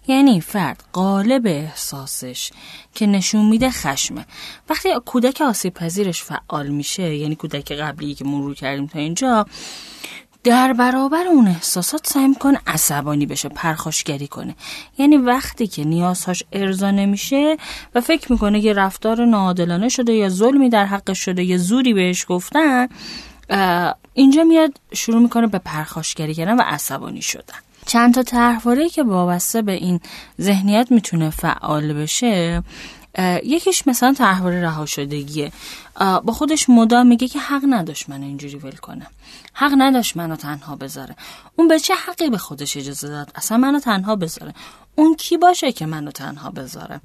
یعنی فرد قالب احساسش که نشون میده خشمه. وقتی کودک آسیب پذیرش فعال میشه یعنی کودک قبلی که مرور کردیم تا اینجا در برابر اون احساسات سعی می‌کنه عصبانی بشه پرخاشگری کنه. یعنی وقتی که نیازهاش ارضا نمیشه و فکر می‌کنه که رفتار ناعادلانه شده یا ظلمی در حقش شده یا زوری بهش گفتن اینجا میاد شروع می‌کنه به پرخاشگری کردن و عصبانی شدن. چند تا طرحواره که وابسته به این ذهنیت می‌تونه فعال بشه یکیش مثلا تحوار رها شدگیه با خودش مدام میگه که حق نداشت من اینجوری ول کنم حق نداشت منو تنها بذاره. اون به چه حقی به خودش اجازه داد؟ اصلا منو تنها بذاره. اون کی باشه که منو تنها بذاره؟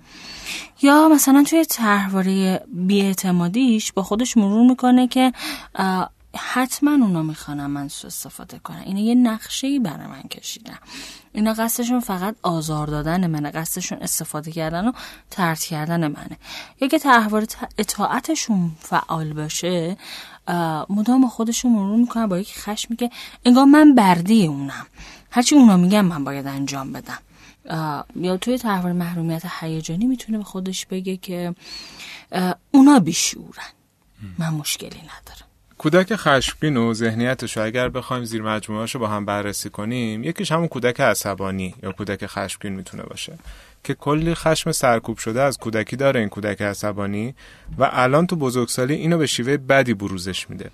یا مثلا توی تحواره بیاعتمادیش با خودش مرور می‌کنه که حتما اونا می‌خوانم من سو استفاده کنم. اینه یه نقشه ای برای من کشیدم اینا قصدشون فقط آزار دادن منه. قصدشون استفاده کردن و ترد کردن منه. یا که تحوار اطاعتشون فعال باشه مدام خودشون مرور می‌کنن با یک خشم که انگار من بردی اونم. هرچی اونا میگن من باید انجام بدم. یا توی تحوار محرومیت هیجانی می‌تونه به خودش بگه که اونا بیشورن. من مشکلی ندارم. کودک خشمگین و ذهنیتش رو اگر بخوایم زیر مجموعه رو با هم بررسی کنیم یکیش همون کودک عصبانی یا کودک خشمگین می‌تونه باشه که کلی خشم سرکوب شده از کودکی داره این کودک عصبانی و الان تو بزرگسالی اینو به شیوه بدی بروزش میده.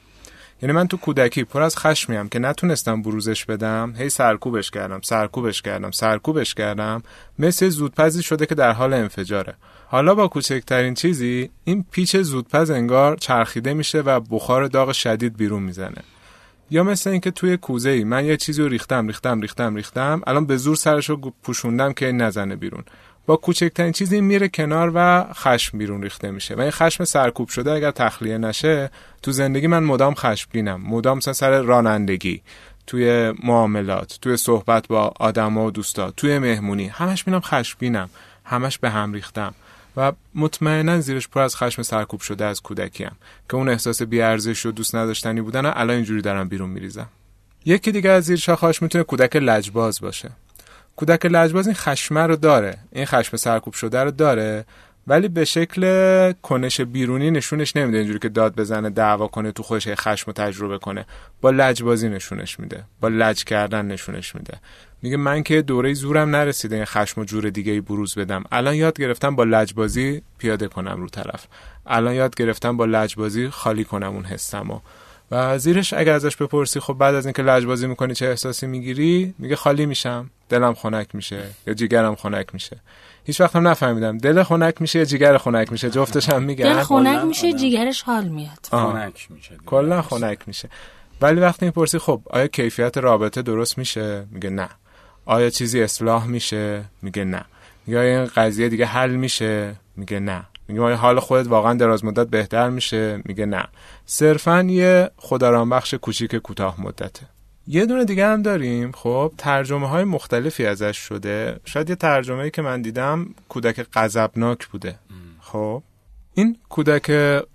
یعنی من تو کودکی پر از خشمیم که نتونستم بروزش بدم هی سرکوبش کردم سرکوبش کردم سرکوبش کردم. مثل زودپزی شده که در حال انفجاره. حالا با کوچکترین چیزی این پیچ زودپز انگار چرخیده میشه و بخار داغ شدید بیرون می‌زنه. یا مثل اینکه توی کوزه ای من یه چیزی رو ریختم ریختم ریختم ریختم الان به زور سرش رو پوشوندم که نزنه بیرون. با کوچکترین چیزی میره کنار و خشم بیرون ریخته میشه. و این خشم سرکوب شده اگر تخلیه نشه تو زندگی من مدام خشمگینم. مدام مثلا سر رانندگی توی معاملات توی صحبت با آدما و دوستا توی مهمونی همش میرم خشمگینم. همش به هم ریختم. و مطمئنا زیرش پر از خشم سرکوب شده از کودکیم. که اون احساس بیارزش و دوست نداشتنی بودن الان اینجوری دارم بیرون میریزم. یکی دیگه از زیر شاخهاش می‌تونه کودک لجباز باشه. کودک لجباز این خشمه رو داره. این خشم سرکوب شده رو داره. ولی به شکل کنش بیرونی نشونش نمیده. اینجوری که داد بزنه دعوا کنه تو خودش خشم تجربه کنه. با لجبازی نشونش میده. با لج کردن نشونش میده. میگه من که دوره زورم نرسیده این خشم و جور دیگه ای بروز بدم. الان یاد گرفتم با لجبازی پیاده کنم رو طرف. الان یاد گرفتم با لجبازی خالی کنم اون حسمو. و زیرش اگر ازش بپرسی خب بعد از اینکه لجبازی می‌کنی چه احساسی می‌گیری؟ میگه خالی میشم. دلم خنک میشه یا جیگرم خنک میشه. هیچ وقت هم نفهمیدم. دل خنک میشه یا جیگر خنک میشه؟ جفتش هم میگن. دل خنک میشه جیگرش حال میاد. خنک میشه کلا خنک میشه. ولی وقتی می‌پرسی خب آیا کیفیت رابطه درست میشه؟ میگه نه. آیا چیزی اصلاح میشه؟ میگه نه. یا این قضیه دیگه حل میشه؟ میگه نه. میگه آیا حال خودت واقعا دراز مدت بهتر میشه؟ میگه نه. صرفا یه خداران بخش کوچیک کوتاه مدته. یه دونه دیگه هم داریم. خب ترجمه های مختلفی ازش شده. شاید یه ترجمه که من دیدم کودک غضبناک بوده. خب این کودک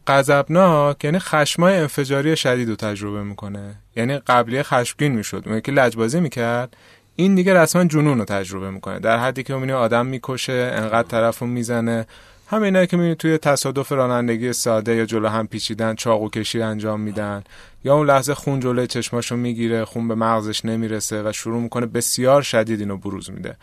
غضبناک یعنی خشمای انفجاری شدید رو تجربه می‌کنه. یعنی قبلی خشمگین می‌شد. اون که لجبازی می‌کرد. این دیگه رسما جنون رو تجربه می‌کنه. در حدی که می‌بینی آدم می‌کشه انقدر طرف رو می‌زنه. همینایی که می‌بینی توی تصادف رانندگی ساده یا جلو هم پیچیدن چاقو کشی انجام میدن. یا اون لحظه خون جلوی چشماشو می‌گیره خون به مغزش نمی‌رسه و شروع می‌کنه بسیار شدید اینو بروز میده.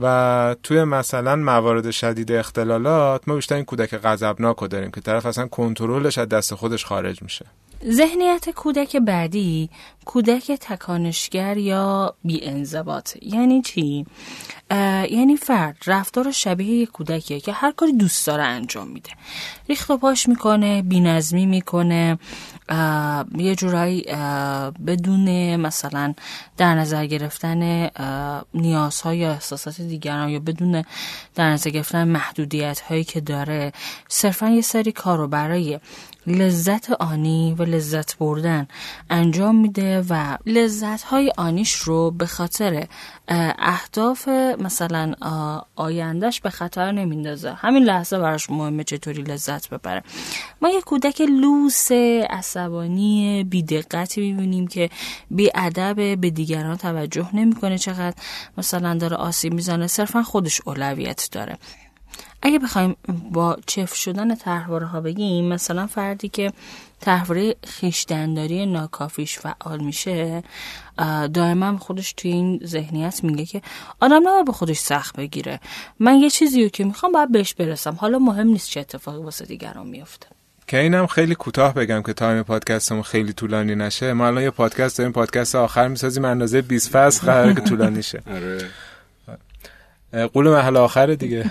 و توی مثلا موارد شدید اختلالات ما بیشتر این کودک غضبناک رو داریم که طرف اصلا کنترلش از دست خودش خارج میشه. ذهنیت کودک بعدی کودک تکانشگر یا انضباط. یعنی چی؟ یعنی فرد رفتار شبیه یک کودکیه که هر کاری دوست داره انجام میده. ریخت و پاش می‌کنه بینظمی می‌کنه یه جورایی بدون مثلا در نظر گرفتن نیازهای یا احساسات دیگران یا بدون در نظر گرفتن محدودیت هایی که داره صرفا یه سری کار رو برای لذت آنی و لذت بردن انجام میده و لذت های آنیش رو به خاطر اهداف مثلا آیندهش به خطر نمیندازه. همین لحظه براش مهمه چطوری لذت ببره. ما یه کودک لوس عصبانی بیدقتی می‌بینیم که بی ادب به دیگران توجه نمی‌کنه چقدر مثلا داره آسیب می‌زنه. صرفا خودش اولویت داره. اگه بخوایم با چف شدن تحواره ها بگیم مثلا فردی که تحواره خیشتنداری ناکافیش فعال میشه دائما خودش توی این ذهنیت میگه که آدم نباید به خودش سخت بگیره. من یه چیزی رو که می‌خوام باید بهش برسم. حالا مهم نیست چه اتفاقی واسه دیگران میفته. که اینم خیلی کوتاه بگم که تایم پادکستمون خیلی طولانی نشه. ما الان یه پادکست داریم پادکست آخر می‌سازیم اندازه 20 فصل قراره که طولانی شه. آره. قول محل آخر دیگه.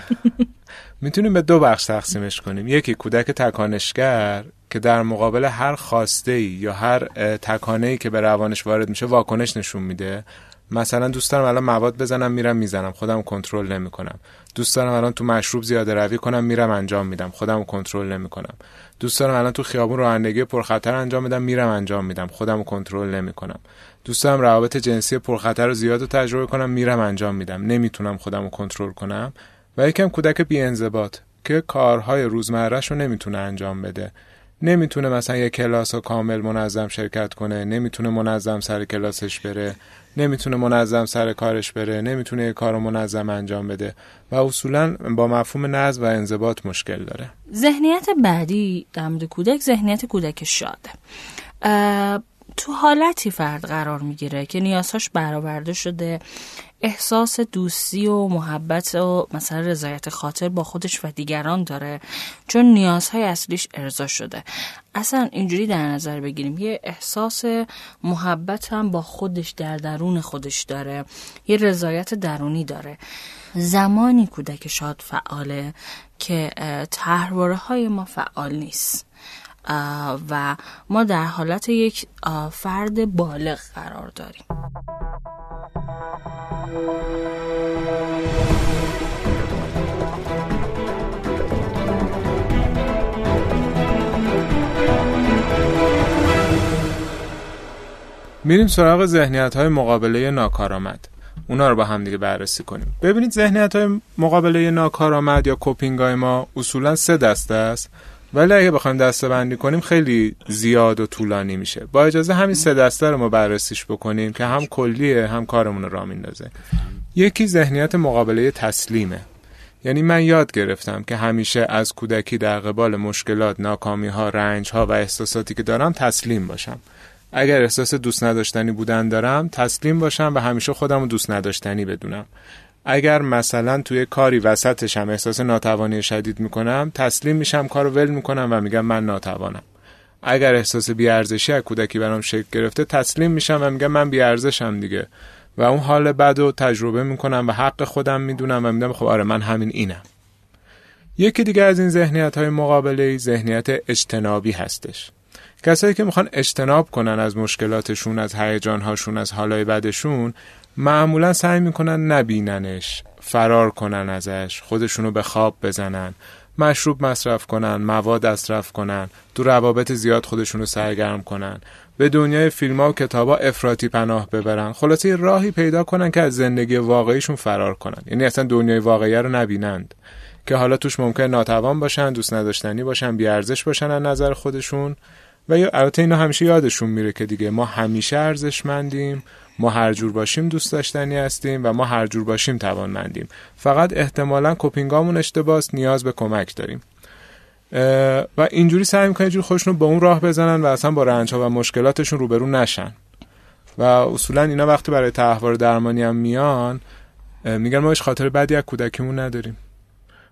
می‌تونیم به دو بخش تقسیمش کنیم. یکی کودک تکانشگر که در مقابل هر خواسته ای یا هر تکانه ای که به روانش وارد میشه واکنش نشون میده. مثلا دوست دارم الان مواد بزنم میرم می‌زنم. خودم کنترل نمی‌کنم. دوست دارم الان تو مشروب زیاده روی کنم میرم انجام میدم. خودم کنترل نمی‌کنم. دوست دارم الان تو خیابون رانندگی پرخطر انجام میدم میرم انجام میدم. خودم کنترل نمی‌کنم. دوست دارم روابط جنسی پرخطر و زیاد رو تجربه کنم میرم انجام میدم. نمی‌تونم خودم رو کنترل کنم. و یکم کودک بیانضباط که کارهای روزمرهش رو نمی‌تونه انجام بده. نمی‌تونه مثلا یه کلاس رو کامل منظم شرکت کنه نمی‌تونه منظم سر کلاسش بره نمی‌تونه منظم سر کارش بره نمی‌تونه یه کار منظم انجام بده و اصولا با مفهوم نظم و انضباط مشکل داره. ذهنیت بعدی در مورد کودک ذهنیت کودک شاده تو حالتی فرد قرار می‌گیره که نیازهاش برآورده شده. احساس دوستی و محبت و مثلا رضایت خاطر با خودش و دیگران داره چون نیازهای اصلیش ارضا شده. اصلا اینجوری در نظر بگیریم یه احساس محبت هم با خودش در درون خودش داره یه رضایت درونی داره. زمانی کودک شاد فعاله که تحرواره های ما فعال نیست. و ما در حالت یک فرد بالغ قرار داریم. میریم سراغ ذهنیت های مقابله ناکارآمد. اونا رو با هم دیگه بررسی کنیم. ببینید ذهنیت های مقابله ناکارآمد یا کوپینگ های ما اصولا سه دسته است. ولی اگه بخوایم دسته بندی کنیم خیلی زیاد و طولانی میشه. با اجازه همین سه دسته رو ما بررسیش بکنیم که هم کلیه هم کارمون رو را میندازه. یکی ذهنیت مقابله تسلیمه. یعنی من یاد گرفتم که همیشه از کودکی در قبال مشکلات، ناکامی ها، رنج ها و احساساتی که دارم تسلیم باشم. اگر احساس دوست نداشتنی بودن دارم تسلیم باشم و همیشه خودم رو دوست نداشتنی بدونم. اگر مثلا توی کاری وسطش هم احساس ناتوانی شدید می‌کنم تسلیم میشم کارو ول می‌کنم و میگم من ناتوانم. اگر احساس بیارزشی از کودکی برام شکل گرفته تسلیم میشم و میگم من بیارزشم دیگه. و اون حال بد تجربه می‌کنم و حق خودم می‌دونم و میگم خب آره من همین اینم. یکی دیگه از این ذهنیت های مقابله ذهنیت اجتنابی هستش. کسایی که می‌خوان اجتناب کنن از مشکلاتشون از هیجانهاشون از حالای بدشون معمولا سعی می‌کنن نبیننش فرار کنن ازش خودشونو به خواب بزنن مشروب مصرف کنن مواد مصرف کنن تو روابط زیاد خودشونو سرگرم کنن. به دنیای فیلم ها و کتاب ها افراطی پناه ببرن. خلاصه راهی پیدا کنن که از زندگی واقعیشون فرار کنن. یعنی اصلا دنیای واقعی رو نبینند. که حالا توش ممکن ناتوان باشن دوست نداشتنی باشن بیارزش باشن از نظر خودشون. و یا البته اینا همیشه یادشون میره که دیگه ما همیشه ارزشمندیم. ما هر جور باشیم دوست داشتنی هستیم و ما هر جور باشیم توانمندیم. فقط احتمالا کوپینگامون اشتباس نیاز به کمک داریم. و اینجوری سعی می‌کنن جور خودشون به اون راه بزنن و اصلا با رنج ها و مشکلاتشون روبرو نشن. و اصولا اینا وقتی برای تحوار درمانی هم میان میگن ما خاطر بدی از کودکیمون نداریم.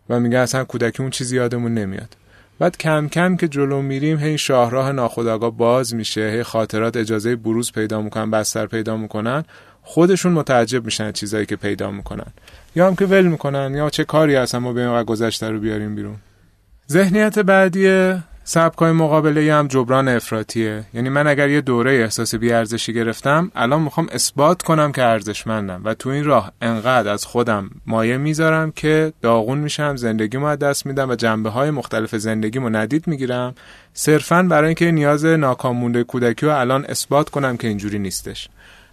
و میگن اصلا کودکیمون چیزی یادمون نمیاد. بعد کم کم که جلو میریم هی شاهراه ناخودآگاه باز میشه هی خاطرات اجازه بروز پیدا می‌کنن بستر پیدا می‌کنن خودشون متعجب میشن چیزایی که پیدا می‌کنن. یا هم که ول می‌کنن یا چه کاری هستن ما بیایم گذشته رو بیاریم بیرون. ذهنیت بعدی سبکای مقابله هم جبران افراتیه یعنی من اگر یه دوره احساس بیارزشی گرفتم الان می‌خوام اثبات کنم که ارزشمندم. و تو این راه انقدر از خودم مایه می‌ذارم که داغون میشم زندگیمو از دست میدم و جنبه های مختلف زندگیمو ندید می‌گیرم. صرفا برای اینکه نیاز ناکام مونده کودکی رو الان اثبات کنم که اینجوری نیستش.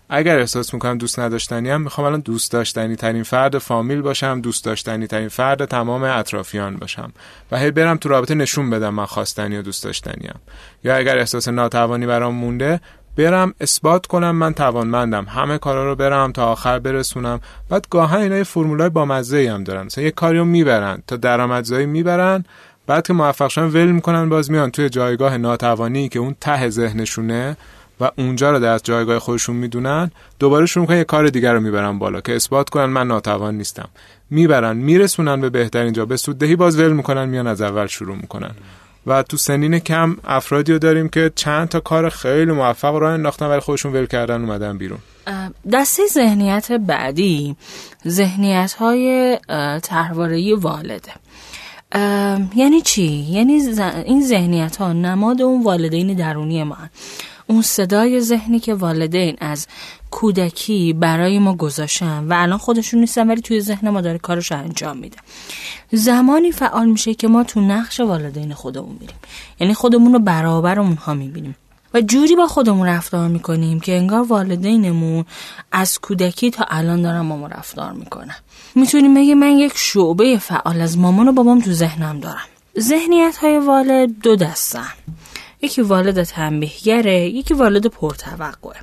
اگر احساس می‌کنم دوست نداشتنی هم می‌خوام الان دوست داشتنی ترین فرد فامیل باشم دوست داشتنی ترین فرد تمام اطرافیان باشم و هی برم تو رابطه نشون بدم من خواستنی و دوست داشتنی هم. یا اگر احساس ناتوانی برام مونده برم اثبات کنم من توانمندم همه کارا رو برم تا آخر برسونم. بعد گاهن اینا یه فرمولای با مزه هم دارن. مثلا یه کاریو می‌برن تا درآمدزایی می‌برن. بعد که موفق شدن ول می‌کنن باز میان توی جایگاه ناتوانی که اون ته ذهنشونه. و اونجا رو در جایگاه خودشون می‌دونن دوباره شروع می‌کنن یه کار دیگر رو می‌برن بالا که اثبات کنن من ناتوان نیستم. می‌برن میرسونن به بهترین جا به سوددهی باز ول می‌کنن میان از اول شروع می‌کنن. و تو سنین کم افرادی رو داریم که چند تا کار خیلی موفق رو انداختن ولی خودشون ول کردن اومدن بیرون. دسته ذهنیت بعدی ذهنیت های تحواره والده. یعنی چی؟ یعنی این ذهنیت ها نماد اون والدین درونی ما اون صدای ذهنی که والدین از کودکی برای ما گذاشتن و الان خودشون نیستن ولی توی ذهن ما داره کارش انجام میده. زمانی فعال میشه که ما تو نقش والدین خودمون میریم. یعنی خودمون رو برابر اونها می‌بینیم. و جوری با خودمون رفتار می‌کنیم که انگار والدینمون از کودکی تا الان دارن با ما رفتار می‌کنن. می‌تونیم بگیم من یک شعبه فعال از مامان و بابام تو ذهنم دارم. ذهنیت های والد دو دستن. یکی والد تنبیهگره یکی والد پرتوقعه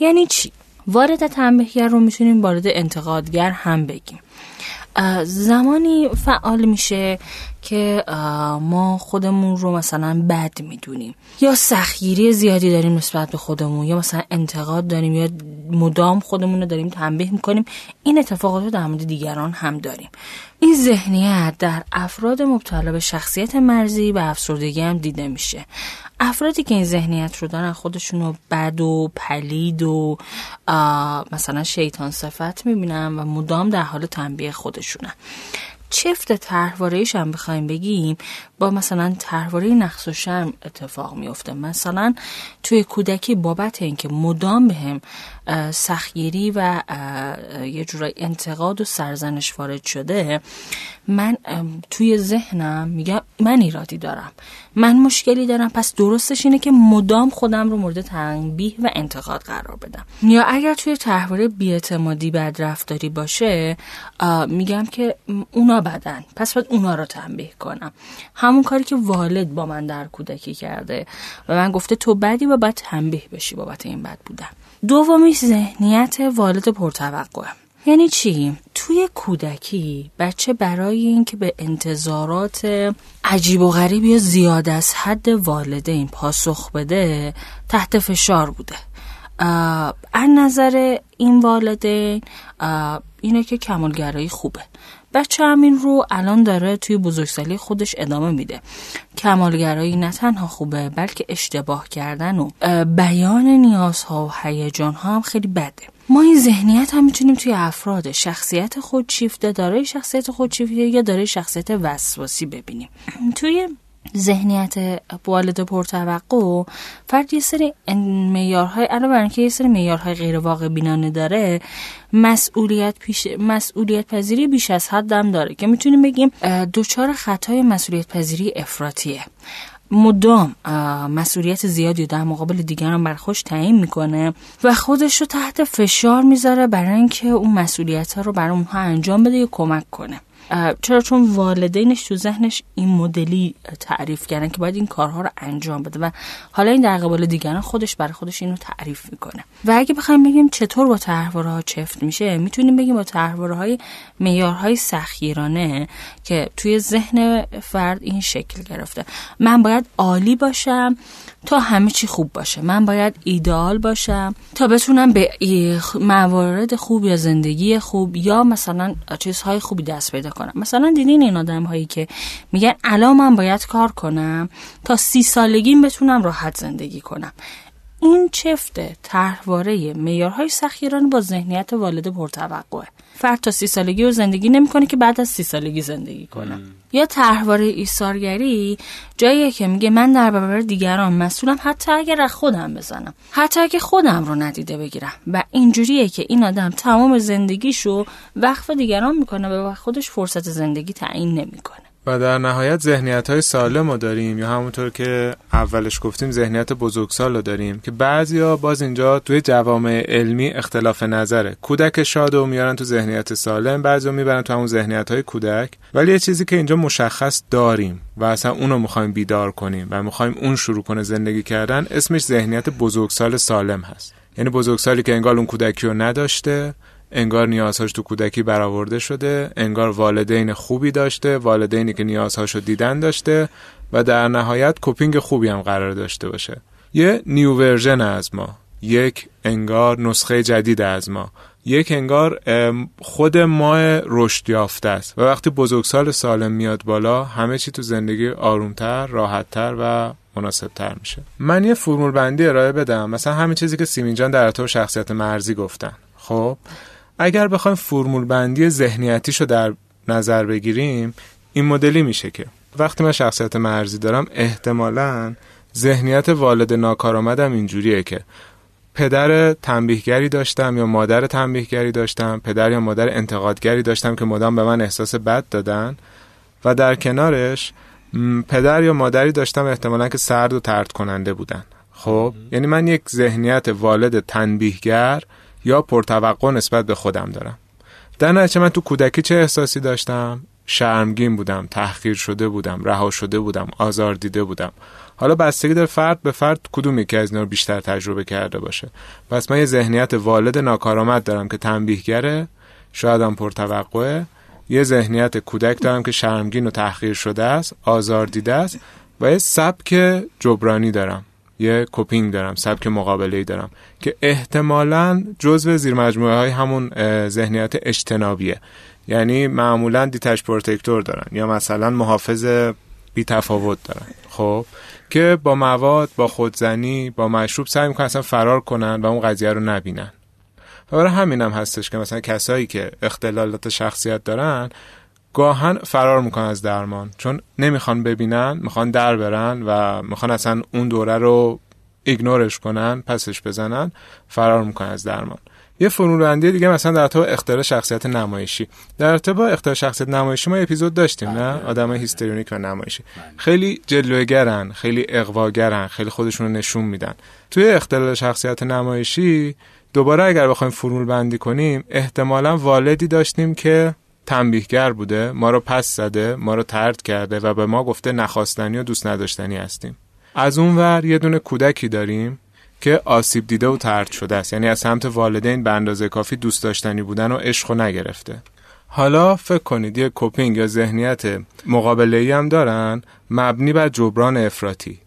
یعنی چی؟ والد تنبیهگر رو می‌تونیم والد انتقادگر هم بگیم زمانی فعال میشه که ما خودمون رو مثلا بد می‌دونیم. یا سخیری زیادی داریم نسبت به خودمون یا مثلا انتقاد داریم یا مدام خودمون رو داریم تنبیه می‌کنیم. این اتفاقات رو در مورد دیگران هم داریم. این ذهنیت در افراد مبتلا به شخصیت مرزی و افسردگی هم دیده میشه. افرادی که این ذهنیت رو دارن خودشون رو بد و پلید و مثلا شیطان صفت می‌بینن و مدام در حال تنبیه خودشونن. چفت طرحوارهش هم بخوایم بگیم؟ با مثلا طرحواره نقص و شرم اتفاق میفته مثلا توی کودکی بابت اینکه مدام بهم سخیری و یه جورای انتقاد و سرزنش وارد شده من توی ذهنم میگم من ایرادی دارم. من مشکلی دارم. پس درستش اینه که مدام خودم رو مورد تنبیه و انتقاد قرار بدم. یا اگر توی تحواره بیاعتمادی بدرفتاری باشه میگم که اونا بدن. پس باید اونا رو تنبیه کنم. همون کاری که والد با من در کودکی کرده و من گفته تو بدی و باید تنبیه بشی بابت این بد بودن. دومی ذهنیت والد پرتوقعه یعنی چی؟ توی کودکی بچه برای اینکه به انتظارات عجیب و غریب یا زیاد از حد والدین پاسخ بده تحت فشار بوده. از نظر این والدین اینه که کمالگرایی خوبه. بچه همین رو الان داره توی بزرگسالی خودش ادامه میده. کمالگرایی نه تنها خوبه بلکه اشتباه کردن و بیان نیازها و هیجانها هم خیلی بده. ما این ذهنیت هم می‌تونیم توی افراد شخصیت خودشیفته دارای شخصیت خودشیفته یا دارای شخصیت وسواسی ببینیم. توی ذهنیت والد پرتوقع فرد یه سری میارهای علاوه بر اینکه یه سری میارهای غیر واقع بینانه داره مسئولیت پیش مسئولیت پذیری بیش از حدم داره که می‌تونیم بگیم دوچار خطای مسئولیت پذیری افراطیه. مدام مسئولیت زیادی در مقابل دیگران بر خوش تعیین می‌کنه و خودش رو تحت فشار می‌ذاره برای اینکه اون مسئولیت ها رو برای اونها انجام بده یا کمک کنه. چرا؟ چون والدینش تو ذهنش این مدلی تعریف کردن که باید این کارها رو انجام بده و حالا این در قبال دیگران خودش برای خودش اینو تعریف می‌کنه. و اگه بخوایم بگیم چطور با طرحواره ها چفت میشه می‌تونیم بگیم با طرحواره های معیارهای سخیرانه که توی ذهن فرد این شکل گرفته. من باید عالی باشم تا همه چی خوب باشه. من باید ایدئال باشم تا بتونم به موارد خوب یا زندگی خوب یا مثلا چیزهای خوبی دست پیدا کنم. مثلا دیدین این آدم هایی که میگن الان من باید کار کنم تا سی سالگیم بتونم راحت زندگی کنم. این چفت طرحواره معیارهای سخیران با ذهنیت والد پرتوقعه. فرد تا سی سالگی رو زندگی نمی‌کنه که بعد از سی سالگی زندگی کنه. یا طرحواره ایثارگری جاییه که میگه من در برابر دیگران مسئولم حتی اگر از خودم بزنم. حتی اگه خودم رو ندیده بگیرم. و اینجوریه که این آدم تمام زندگیشو وقف دیگران می‌کنه و خودش فرصت زندگی تعیین نمی‌کنه. و در نهایت ذهنیت های سالم رو داریم یا همونطور که اولش گفتیم ذهنیت بزرگسال رو داریم که بعضیا باز اینجا توی جوامع علمی اختلاف نظره. کودک شاد رو میارن تو ذهنیت سالم بعضیا می‌برن تو همون ذهنیت های کودک. ولی یه چیزی که اینجا مشخص داریم و اصلا اونو می‌خوایم بیدار کنیم و می‌خوایم اون شروع کنه زندگی کردن اسمش ذهنیت بزرگسال سالم هست. یعنی بزرگسالی که انگار اون کودکی رو نداشته انگار نیازهاش تو کودکی برآورده شده انگار والدین خوبی داشته والدینی که نیازهاشو دیدن داشته و در نهایت coping خوبی هم قرار داشته باشه. یه new version از ما یک انگار نسخه جدید از ما یک انگار خود ما رشد یافته است. و وقتی بزرگسال سالم میاد بالا همه چی تو زندگی آرومتر راحتتر و مناسبتر میشه. من یه فرمول بندی ارائه بدم. مثلا همین چیزی که سیمین جان در تو شخصیت مرزی گفتن. خب؟ اگر بخوایم فرمول بندی ذهنیتیشو در نظر بگیریم این مدلی میشه که وقتی من شخصیت مرزی دارم احتمالا ذهنیت والد ناکارآمدم اینجوریه که پدر تنبیهگری داشتم یا مادر تنبیهگری داشتم پدر یا مادر انتقادگری داشتم که مدام به من احساس بد دادن. و در کنارش پدر یا مادری داشتم احتمالا که سرد و ترد کننده بودن. خب؟ یعنی من یک ذهنیت والد تنبیهگر یا پرتوقع نسبت به خودم دارم. در نتیجه من تو کودکی چه احساسی داشتم؟ شرمگین بودم تحقیر شده بودم رها شده بودم آزار دیده بودم. حالا بستگی داره فرد به فرد کدوم یکی از اینا رو بیشتر تجربه کرده باشه. پس من یه ذهنیت والد ناکارآمد دارم که تنبیهگره شاید هم پرتوقعه. یه ذهنیت کودک دارم که شرمگین و تحقیر شده است آزار دیده است و یه سبک جبرانی دارم. یه coping دارم سبک مقابله دارم که احتمالا جزو زیر مجموعه های همون ذهنیت اجتنابیه. یعنی معمولا detached protector دارن یا مثلا محافظ بی تفاوت دارن. خب که با مواد با خودزنی با مشروب سعی می‌کنن اصلا فرار کنن و اون قضیه رو نبینن. و برای همین هم هستش که مثلا کسایی که اختلالات شخصیت دارن گاهن فرار می‌کنن از درمان. چون نمی‌خوان ببینن می‌خوان در برن و می‌خوان اصلا اون دوره رو ایگنورش کنن پسش بزنن فرار می‌کنن از درمان. یه فرمول بندی دیگه مثلا در تو اختیار شخصیت نمایشی. در ارتباط اختیار شخصیت نمایشی ما اپیزود داشتیم نه؟ بله. آدم هیستریونیک و نمایشی. بله. خیلی جلوگرن خیلی اقواگرن خیلی خودشون رو نشون میدن. توی اختلال شخصیت نمایشی دوباره اگر بخوایم فرمول بندی کنیم احتمالا والدی داشتیم که تنبیهگر بوده ما رو پس زده ما رو ترد کرده و به ما گفته نخواستنی و دوست نداشتنی هستیم. از اون ور یه دونه کودکی داریم که آسیب دیده و ترد شده است. یعنی از سمت والدین به اندازه کافی دوست داشتنی بودن و عشق نگرفته. حالا فکر کنید یه کوپینگ یا ذهنیت مقابله هم دارن مبنی بر جبران افراطی.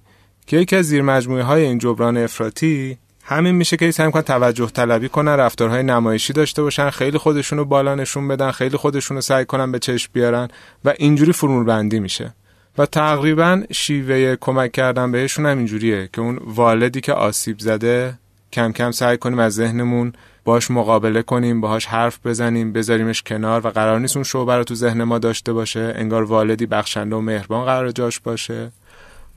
که یکی از زیر مجموعه های این جبران افراطی همین میشه که سعی کنن توجه طلبی کنن رفتارهای نمایشی داشته باشن خیلی خودشونو بالا نشون بدن خیلی خودشونو سعی کنن به چشم بیارن و اینجوری فرمول بندی میشه. و تقریبا شیوه کمک کردن بهشون هم اینجوریه که اون والدی که آسیب زده کم کم سعی کنیم از ذهنمون باش مقابله کنیم باهاش حرف بزنیم بذاریمش کنار و قرار نیست اون شعبه رو تو ذهن ما داشته باشه انگار والدی بخشنده و مهربان قرار جاش باشه.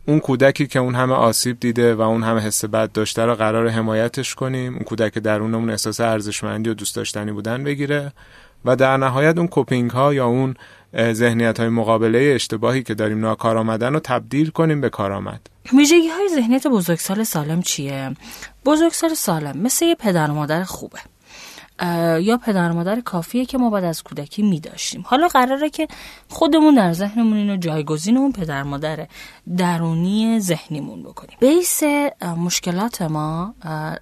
اون کودکی که اون همه آسیب دیده و اون همه حس بد داشته رو قرار حمایتش کنیم اون کودک درونمون احساس ارزشمندی و دوست داشتنی بودن بگیره و در نهایت اون کوپینگ ها یا اون ذهنیت های مقابله اشتباهی که داریم ناکار آمدن رو تبدیل کنیم به کارآمد. ویژگی های ذهنیت بزرگسال سالم چیه؟ بزرگسال سالم مثل یه پدر و مادر خوبه. یا پدر مادر کافیه که ما بعد از کودکی می داشتیم حالا قراره که خودمون در ذهنمون اینو جایگزین اون پدر مادر درونی ذهنیمون بکنیم. بیس مشکلات ما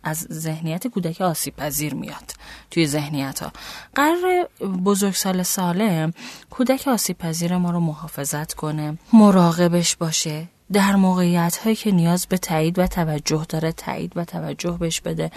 از ذهنیت کودک آسیب پذیر میاد توی ذهنیت ها قرار بزرگسال سالم کودک آسیب پذیر ما رو محافظت کنه مراقبش باشه در موقعیت هایی که نیاز به تایید و توجه داره تایید و توجه بهش بده.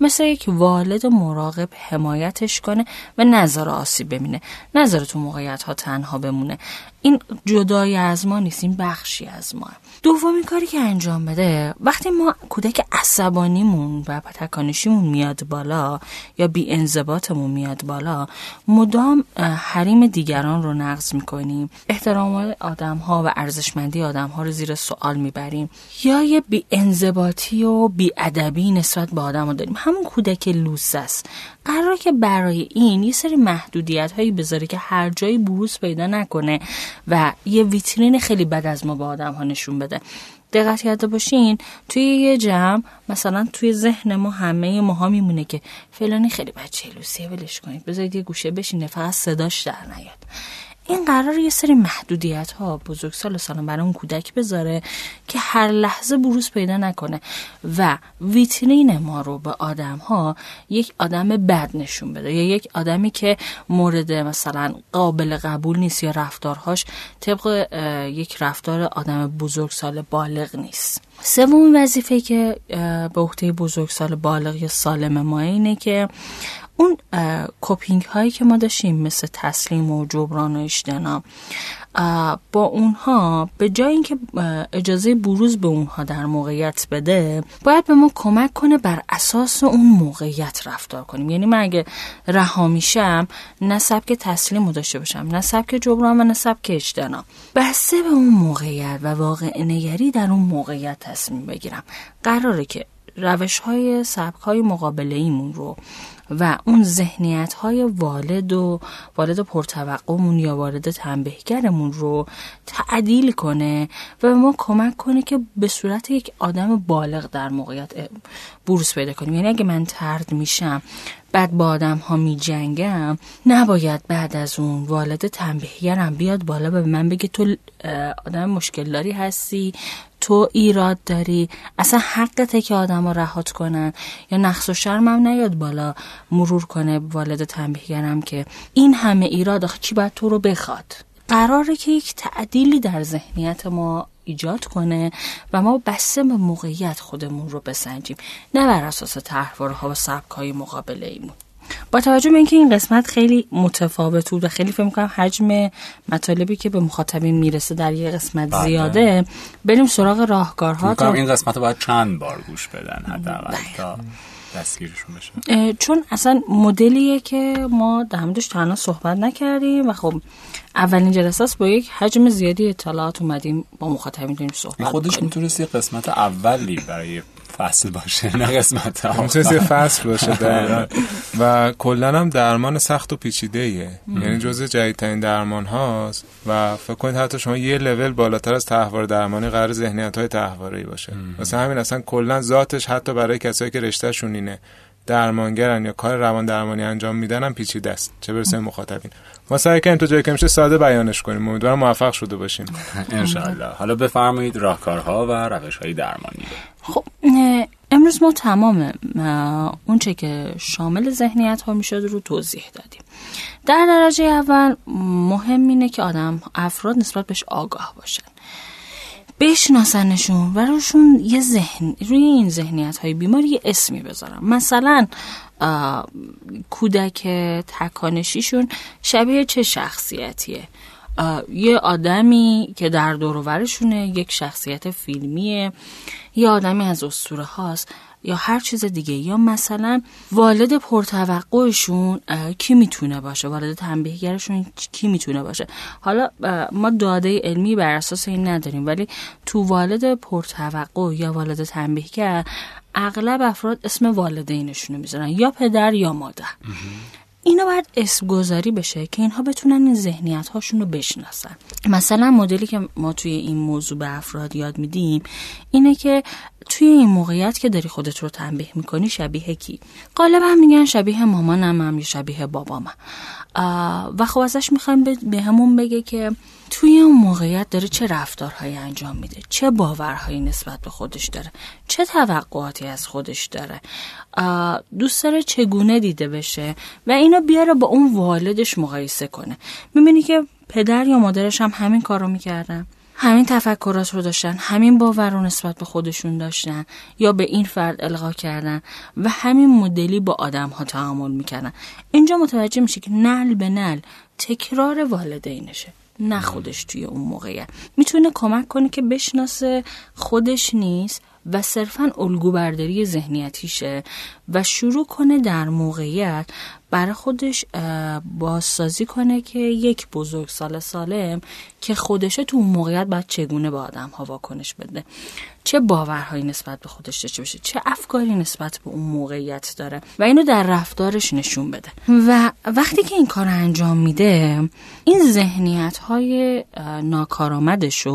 مثل یک والد مراقب حمایتش کنه و نظر آسیب ببینه. نظر تو موقعیت ها تنها بمونه. این جدای از ما نیست این بخشی از ما. دومین کاری که انجام بده وقتی ما کودک عصبانیمون و تکانشیمون میاد بالا یا بی انضباطمون میاد بالا مدام حریم دیگران رو نقض می‌کنیم. احترام آدم ها و ارزشمندی آدم ها رو زیر سوال می‌بریم. یا یه بی انضباطی و بی ادبی نسبت به آدم ها داریم. همون کودک لوس است. قرار که برای این یه سری محدودیت هایی بذاره که هر جایی بروز پیدا نکنه و یه ویترین خیلی بد از ما به آدم ها نشون بده. دقت کرده باشین توی یه جمع مثلا توی ذهن ما همه ماها میمونه که فلانی خیلی بچه لوسیه ولش کنید. بذارید یه گوشه بشینه فقط صداش در نیاد. این قرار یه سری محدودیت ها بزرگسال سالم برای اون کودک بذاره که هر لحظه بروز پیدا نکنه. و ویترین ما رو به آدم ها یک آدم بد نشون بده. یا یک آدمی که مورد مثلا قابل قبول نیست یا رفتارهاش طبق یک رفتار آدم بزرگسال بالغ نیست. سومین وظیفه که به عهده بزرگسال بالغ یا سالم ما اینه که اون کوپینگ هایی که ما داشتیم مثل تسلیم و جبران و اجتناب با اونها به جای اینکه اجازه بروز به اونها در موقعیت بده باید به ما کمک کنه بر اساس اون موقعیت رفتار کنیم. یعنی من اگه رها میشم نه سبک تسلیم رو داشته باشم نه سبک جبران و نه سبک اجتناب. بسته به اون موقعیت و واقع نگری در اون موقعیت تصمیم بگیرم. قراره که روش های سبک های مقابله ایمون رو و اون ذهنیت های والد و والد پرتوقعمون یا والد تنبهگرمون رو تعدیل کنه و به ما کمک کنه که به صورت یک آدم بالغ در موقعیت بروز پیدا کنیم. یعنی اگه من ترد میشم بعد با آدم ها می جنگم نباید بعد از اون والد تنبیهگرم بیاد بالا به من بگه تو آدم مشکل هستی تو ایراد داری. اصلا حقته که آدم ها رهات کنن. یا نقص و شرمم نیاد بالا مرور کنه والد تنبیهگرم که این همه ایراد آخه چی باید تو رو بخواد؟ قراره که یک تعدیلی در ذهنیت ما ایجاد کنه و ما بسته به موقعیت خودمون رو بسنجیم نه بر اساس ها و سبک های مقابله ایمون با توجه به اینکه این قسمت خیلی متفاوت بود و خیلی فکر می‌کنم حجم مطالبی که به مخاطبین می‌رسه در یه قسمت بله. زیاده بریم سراغ راهکارها تا این قسمت رو باید چند بار گوش بدن حداقل تا دستگیرشون بشه. چون اصلا مدلیه که ما در موردش تا صحبت نکردیم و خب اولین جلسه با یک حجم زیادی اطلاعات اومدیم با مخاطبین داریم صحبت خودش می‌تونست یه قسمت اولی برای فصل باشه نه قسمت می‌تونست یه فصل باشه دقیقا. و کلا هم درمان سخت و پیچیده ایه یعنی جزء جدیدترین درمان هاست و فکر کنید حتی شما یه لول بالاتر از تحوار درمانی قرار ذهنیت های تحواری باشه. مثلا همین اصلا کلا ذاتش حتی برای کسایی که رشتهشون اینه درمانگرن یا کار روان درمانی انجام میدن هم پیچیده است. چه برسه مخاطبین. ما سعی کنیم تو جایی که میشه ساده بیانش کنیم. امیدوارم موفق شده باشیم. انشاءالله. حالا بفرمایید راهکارها و روشهای درمانی خب امروز ما تمام اون چه که شامل ذهنیت ها می‌شد رو توضیح دادیم. در درجه اول مهم اینه که آدم افراد نسبت بهش آگاه باشن. بشناسنشون و روشون یه ذهن روی این ذهنیت های بیماری یه اسمی بذارم مثلا کودک تکانشیشون شبیه چه شخصیتیه؟ یه آدمی که در دورورشونه یک شخصیت فیلمیه. یه آدمی از اسطوره هاست یا هر چیز دیگه یا مثلا والد پرتوقعشون کی می‌تونه باشه؟ والد تنبیهگرشون کی می‌تونه باشه؟ حالا ما داده علمی بر اساس این نداریم ولی تو والد پرتوقع یا والد تنبیهگر اغلب افراد اسم والدینشون می‌ذارن یا پدر یا مادر. اینا باید اسم گذاری بشه که اینها بتونن این ذهنیت هاشون رو بشناسن. مثلا مدلی که ما توی این موضوع به افراد یاد میدیم اینه که توی این موقعیت که داری خودت رو تنبیه می‌کنی شبیه کی؟ غالبا میگن شبیه مامانم هم یا شبیه بابامم. و خب ازش می‌خوایم به همون بگه که توی اون موقعیت داره چه رفتارهایی انجام میده چه باورهایی نسبت به خودش داره چه توقعاتی از خودش داره دوست داره چگونه دیده بشه و اینو بیاره با اون والدش مقایسه کنه. می‌بینی که پدر یا مادرش هم همین کار رو می‌کردن همین تفکرات رو داشتن همین باور رو نسبت به خودشون داشتن یا به این فرد القا کردن و همین مدلی با آدم ها تعامل می‌کردن. اینجا متوجه میشه که نل به نل تکرار والدینشه. نه خودش توی اون موقعیت. می‌تونه کمک کنه که بشناسه خودش نیست. و صرفا الگو برداری ذهنیتیشه و شروع کنه در موقعیت برای خودش بازسازی کنه که یک بزرگ سال سالم که خودشه تو اون موقعیت باید چگونه با آدم ها واکنش بده. چه باورهایی نسبت به خودش داشته باشه چه افکاری نسبت به اون موقعیت داره و اینو در رفتارش نشون بده. و وقتی که این کار انجام میده این ذهنیت های ناکارآمدش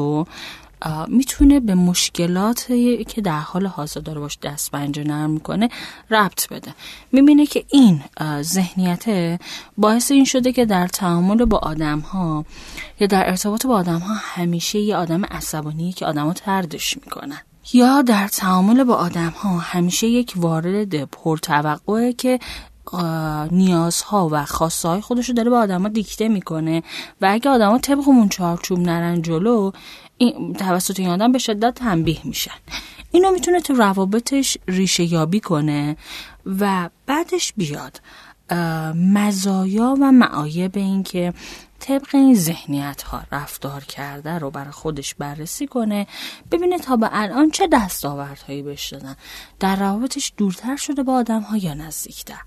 می‌تونه به مشکلات که در حال حاضر داره باش دست پنجه نرم می‌کنه ربط بده. می‌بینه که این ذهنیت باعث این شده که در تعامل با آدم ها یا در ارتباط با آدم ها همیشه یه آدم عصبانی که آدم ها تردش می‌کنن. یا در تعامل با آدم ها همیشه یک وارد پرتوقعه که نیازها و خواسته های خودش رو داره به آدما دیکته می‌کنه و اگه آدما طبق اون چارچوب نرن جلو این توسط این آدم به شدت تنبیه میشن. اینو می‌تونه تو روابطش ریشه یابی کنه و بعدش بیاد مزایا و معایب این که طبق این ذهنیت ها رفتار کرده رو برای خودش بررسی کنه ببینه تا به الان چه دستاوردهایی بهش دادن. در روابطش دورتر شده با آدم ها یا نزدیکتر.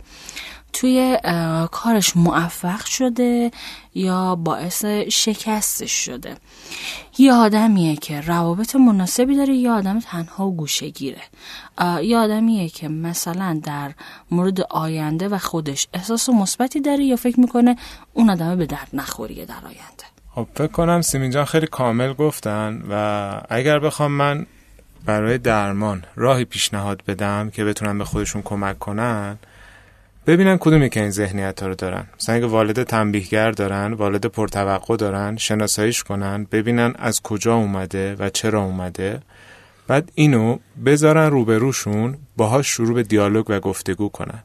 توی کارش موفق شده یا باعث شکستش شده. یه آدمیه که روابط مناسبی داره یا آدم تنها و گوشه گیره یه آدمیه که مثلا در مورد آینده و خودش احساس مثبتی داره یا فکر می‌کنه اون آدمه به درد نخوریه در آینده. خب فکر کنم سیمین جان خیلی کامل گفتن و اگر بخوام من برای درمان راهی پیشنهاد بدم که بتونن به خودشون کمک کنن ببینن کدومی که این ذهنیت ها رو دارن. مثلا اگه والد تنبیهگر دارن والد پرتوقع دارن شناساییش کنن ببینن از کجا اومده و چرا اومده بعد اینو بذارن روبروشون باهاش شروع به دیالوگ و گفتگو کنن.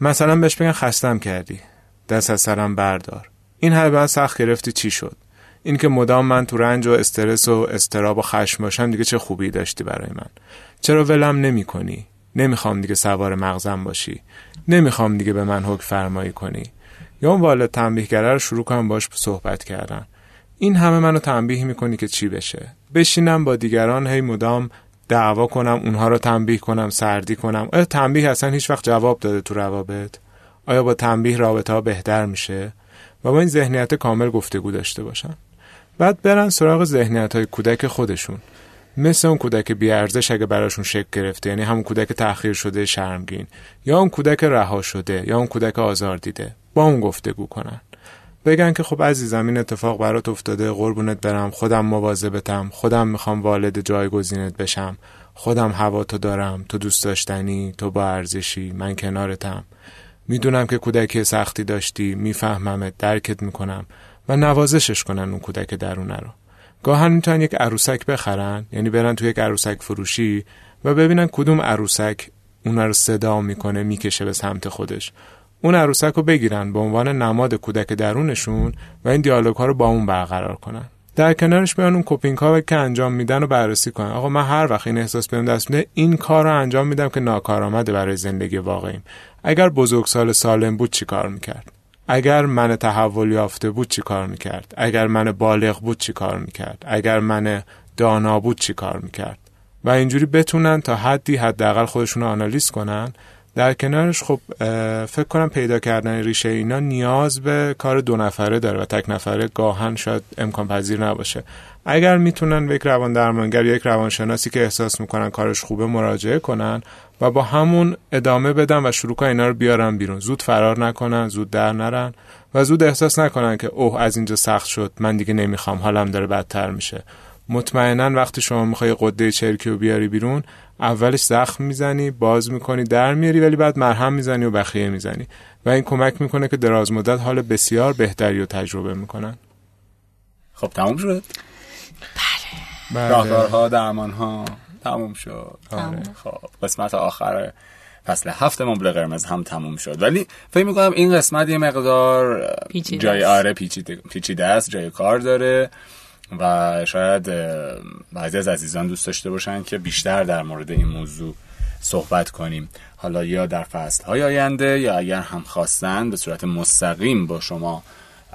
مثلا بهش بگن خستم کردی دست از سرم بردار. این همه من سخت گرفتی چی شد؟ این که مدام من تو رنج و استرس و استراب و خشم باشم دیگه چه خوبی داشتی برای من؟ چرا ولم نمی کنی نمی‌خوام دیگه سوار مغزم باشی. نمی‌خوام دیگه به من حکم فرمایی کنی. یا اون والد تنبیهگره رو شروع کنم باش صحبت کردن. این همه منو تنبیه می‌کنی که چی بشه؟ بشینم با دیگران هی مدام دعوا کنم اونها رو تنبیه کنم سردی کنم. آیا تنبیه اصلا هیچ وقت جواب داده تو روابط. آیا با تنبیه رابطه ها بهتر میشه؟ و با این ذهنیت کامل گفتگو داشته باشن. بعد برن سراغ ذهنیت های کودک خودشون. مثل اون کودک بیارزش اگه براشون شکل گرفته یعنی همون کودک تأخیر شده شرمگین یا اون کودک رها شده یا اون کودک آزار دیده با اون گفتگو کنن. بگن که خب عزیزم این اتفاق برات افتاده قربونت برم خودم مواظبتم خودم می‌خوام والد جایگزینت بشم خودم هوا تو دارم تو دوست داشتنی تو با ارزشی من کنارتم. می‌دونم که کودک سختی داشتی میفهممت درکت می‌کنم و نوازشش کنن اون کودک درونه رو. گاهن می‌تونن یک عروسک بخرن یعنی برن تو یک عروسک فروشی و ببینن کدوم عروسک اون رو صدا می‌کنه می‌کشه به سمت خودش. اون عروسک رو بگیرن به عنوان نماد کودک درونشون و این دیالوگ ها رو با اون برقرار کنن. در کنارش بیان اون کوپینگ ها که انجام میدن و بررسی کنن. آقا من هر وقت این احساس بهم دست میده این کار رو انجام میدم که ناکارآمده برای زندگی واقعیم. اگر بزرگسال سالم بود چی کار می‌کرد؟ اگر من تحول یافته بود چی کار می‌کرد؟ اگر من بالغ بود چی کار می‌کرد؟ اگر من دانا بود چی کار می‌کرد؟ و اینجوری بتونن تا حدی حداقل خودشون رو آنالیز کنن. در کنارش خب فکر کنم پیدا کردن ریشه اینا نیاز به کار دو نفره داره و تک نفره گاهن شاید امکان پذیر نباشه. اگر می‌تونن به یک روان درمانگر یک روانشناسی که احساس می‌کنن کارش خوبه مراجعه کنن و با همون ادامه بدن و شروع کنن اینا رو بیارن بیرون. زود فرار نکنن زود در نرن و زود احساس نکنن که اوه از اینجا سخت شد من دیگه نمی‌خوام حالم داره بدتر میشه. مطمئنا وقتی شما می‌خوای قده چرکی رو بیاری بیرون اولش زخم می‌زنی باز می‌کنی در میاری ولی بعد مرهم می‌زنی و بخیه می‌زنی. و این کمک می‌کنه که دراز مدت حال بسیار بهتری رو تجربه می‌کنن. خب تموم شد؟ بله, بله. راهکارها درمانها. تموم شد. آره. خب قسمت آخر فصل هفت مبل قرمز هم تموم شد. ولی فکر می‌کنم این قسمت یه مقدار جای آره پیچیده است جای کار داره و شاید بعضی از عزیزان دوست داشته باشن که بیشتر در مورد این موضوع صحبت کنیم. حالا یا در فصل های آینده یا اگر هم خواستن به صورت مستقیم با شما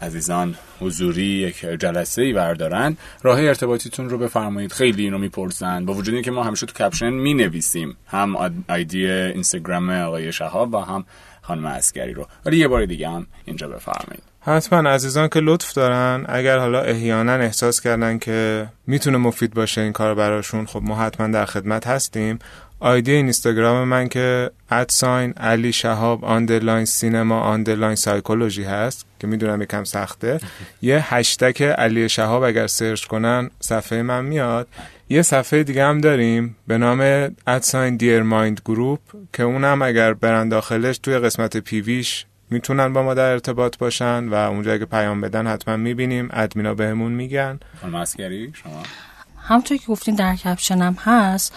عزیزان حضوری یک جلسه ای بردارن. راه ارتباطیتون رو بفرمایید. خیلی اینو می‌پرسن. با وجود اینکه ما همیشه تو caption می نویسیم هم ID اینستاگرام آقای شهاب و هم خانم عسگری رو. ولی یه بار دیگه هم اینجا بفرمایید. حتما عزیزان که لطف دارن. اگر حالا احیانا احساس کردن که می‌تونه مفید باشه این کار براشون خب ما حتما در خدمت هستیم. ID اینستاگرام من که at sign علی شهاب underline cinema underline psychology هست که می‌دونم یکم سخته. یه hashtag علی شهاب اگر search کنن صفحه من میاد. یه صفحه دیگه هم داریم به نام at sign Dear Mind Group که اونم اگر برن داخلش توی قسمت PV ش می‌تونن با ما در ارتباط باشن و اونجا اگه پیام بدن حتما می‌بینیم. ادمینا بهمون میگن. خانم شما؟ همونطور که گفتین در caption م هست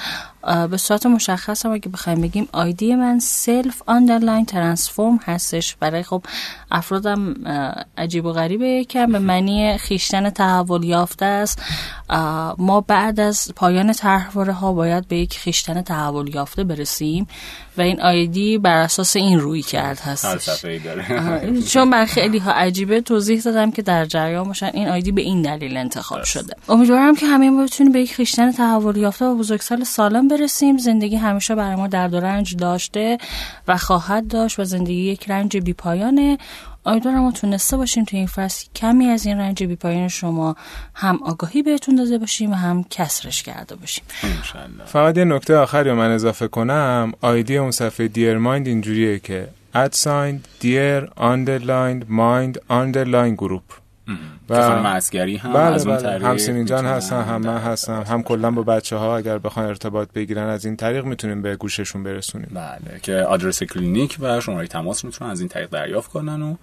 به صورت مشخص هم اگه بخوایم بگیم ID من self underline transform هستش. برای خب افرادم عجیب و غریبه. یکم به معنی خویشتن تحول یافته است. ما بعد از پایان طرحواره ها باید به یک خیشتن تحول یافته برسیم و این آیدی بر اساس این روی کرد هستش. چون بر خیلی ها عجیبه توضیح دادم که در جریان باشن. این آیدی به این دلیل انتخاب شده. امیدوارم که همه ما بتونیم به یک خیشتن تحول یافته و بزرگسال سالم برسیم. زندگی همیشه برای ما درد و رنج داشته و خواهد داشت و زندگی یک رنج بیپایانه. امیدوارم ما تونسته باشیم تو این فصل کمی از این رنج بیپایان شما هم آگاهی بهتون داده باشیم و هم کسرش کرده باشیم. فقط یه نکته آخری من اضافه کنم. آیدی اون صفحه Dear Mind اینجوریه که at sign dear underline mind underline group و خانم عسگری هم بله از اون بله. هم سیمین جان هستن هم من هستم هم کلا با بچه ها اگر بخواین ارتباط بگیرن از این طریق می‌تونیم به گوششون برسونیم. بله که آدرس کلینیک و شماره تماس می‌تونن از این طریق دریافت کنن و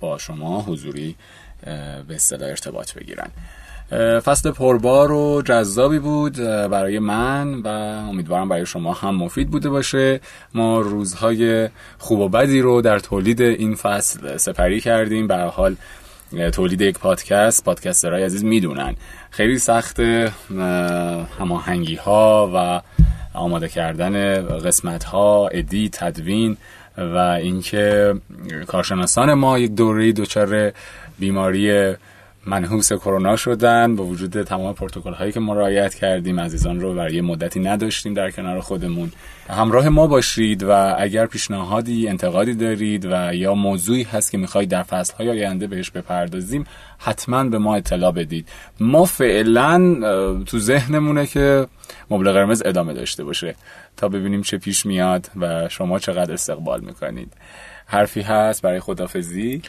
با شما حضوری به اصطلاح ارتباط بگیرن. فصل پربار و جذابی بود برای من و امیدوارم برای شما هم مفید بوده باشه. ما روزهای خوب و بدی رو در تولید این فصل سپری کردیم. به حال تولید یک پادکست پادکسترهای عزیز می‌دونن. خیلی سخت هماهنگی ها و آماده کردن قسمت ها ادی تدوین و اینکه کارشناسان ما یک دوره دچار بیماری منحوس کرونا شدن با وجود تمام پروتکل هایی که ما رعایت کردیم عزیزان رو برای مدتی نداشتیم در کنار خودمون. همراه ما باشید و اگر پیشنهادی انتقادی دارید و یا موضوعی هست که می‌خواید در فصل های آینده بهش بپردازیم حتما به ما اطلاع بدید. ما فعلا تو ذهنمونه که مبل قرمز ادامه داشته باشه تا ببینیم چه پیش میاد و شما چقدر استقبال می‌کنید. حرفی هست برای خدافزی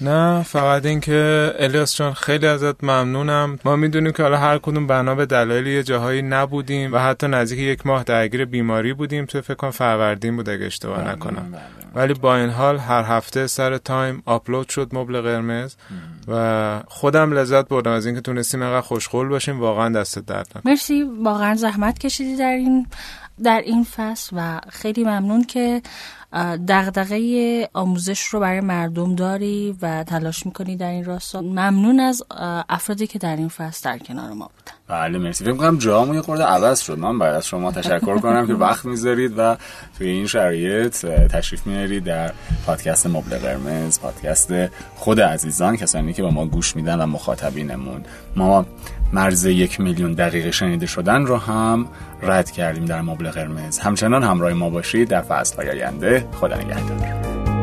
نه فقط اینکه الیاس جان خیلی ازت ممنونم. ما می‌دونیم که حالا هر کدوم بنا به دلایل یه جاهایی نبودیم و حتی نزدیک یک ماه درگیر بیماری بودیم. تو فکر کنم فروردین بود اگه اشتباه بله، نکنم. بله، بله. ولی با این حال هر هفته سر تایم آپلود شد مبل قرمز و خودم لذت بردم از اینکه تونستیم اینقدر خوشخول باشیم. واقعا دست درد مرسی. واقعا زحمت کشیدی در این در این فصل و خیلی ممنون که دغدغه آموزش رو برای مردم داری و تلاش می‌کنی در این راستا؟ ممنون از افرادی که در این فصل در کنار ما بودن. بله مرسی. فکر کنم جامو یه خورده عوض شد. من باید از شما تشکر کنم که وقت می‌ذارید و توی این شرایط تشریف میارید در پادکست مبل قرمز پادکست خود عزیزان کسانی که با ما گوش میدن و مخاطبینمون. ما مرز یک میلیون دقیقه شنیده شدن رو هم رد کردیم در مبل قرمز. همچنان همراه ما باشید در فصل آینده. خدا نگهدار.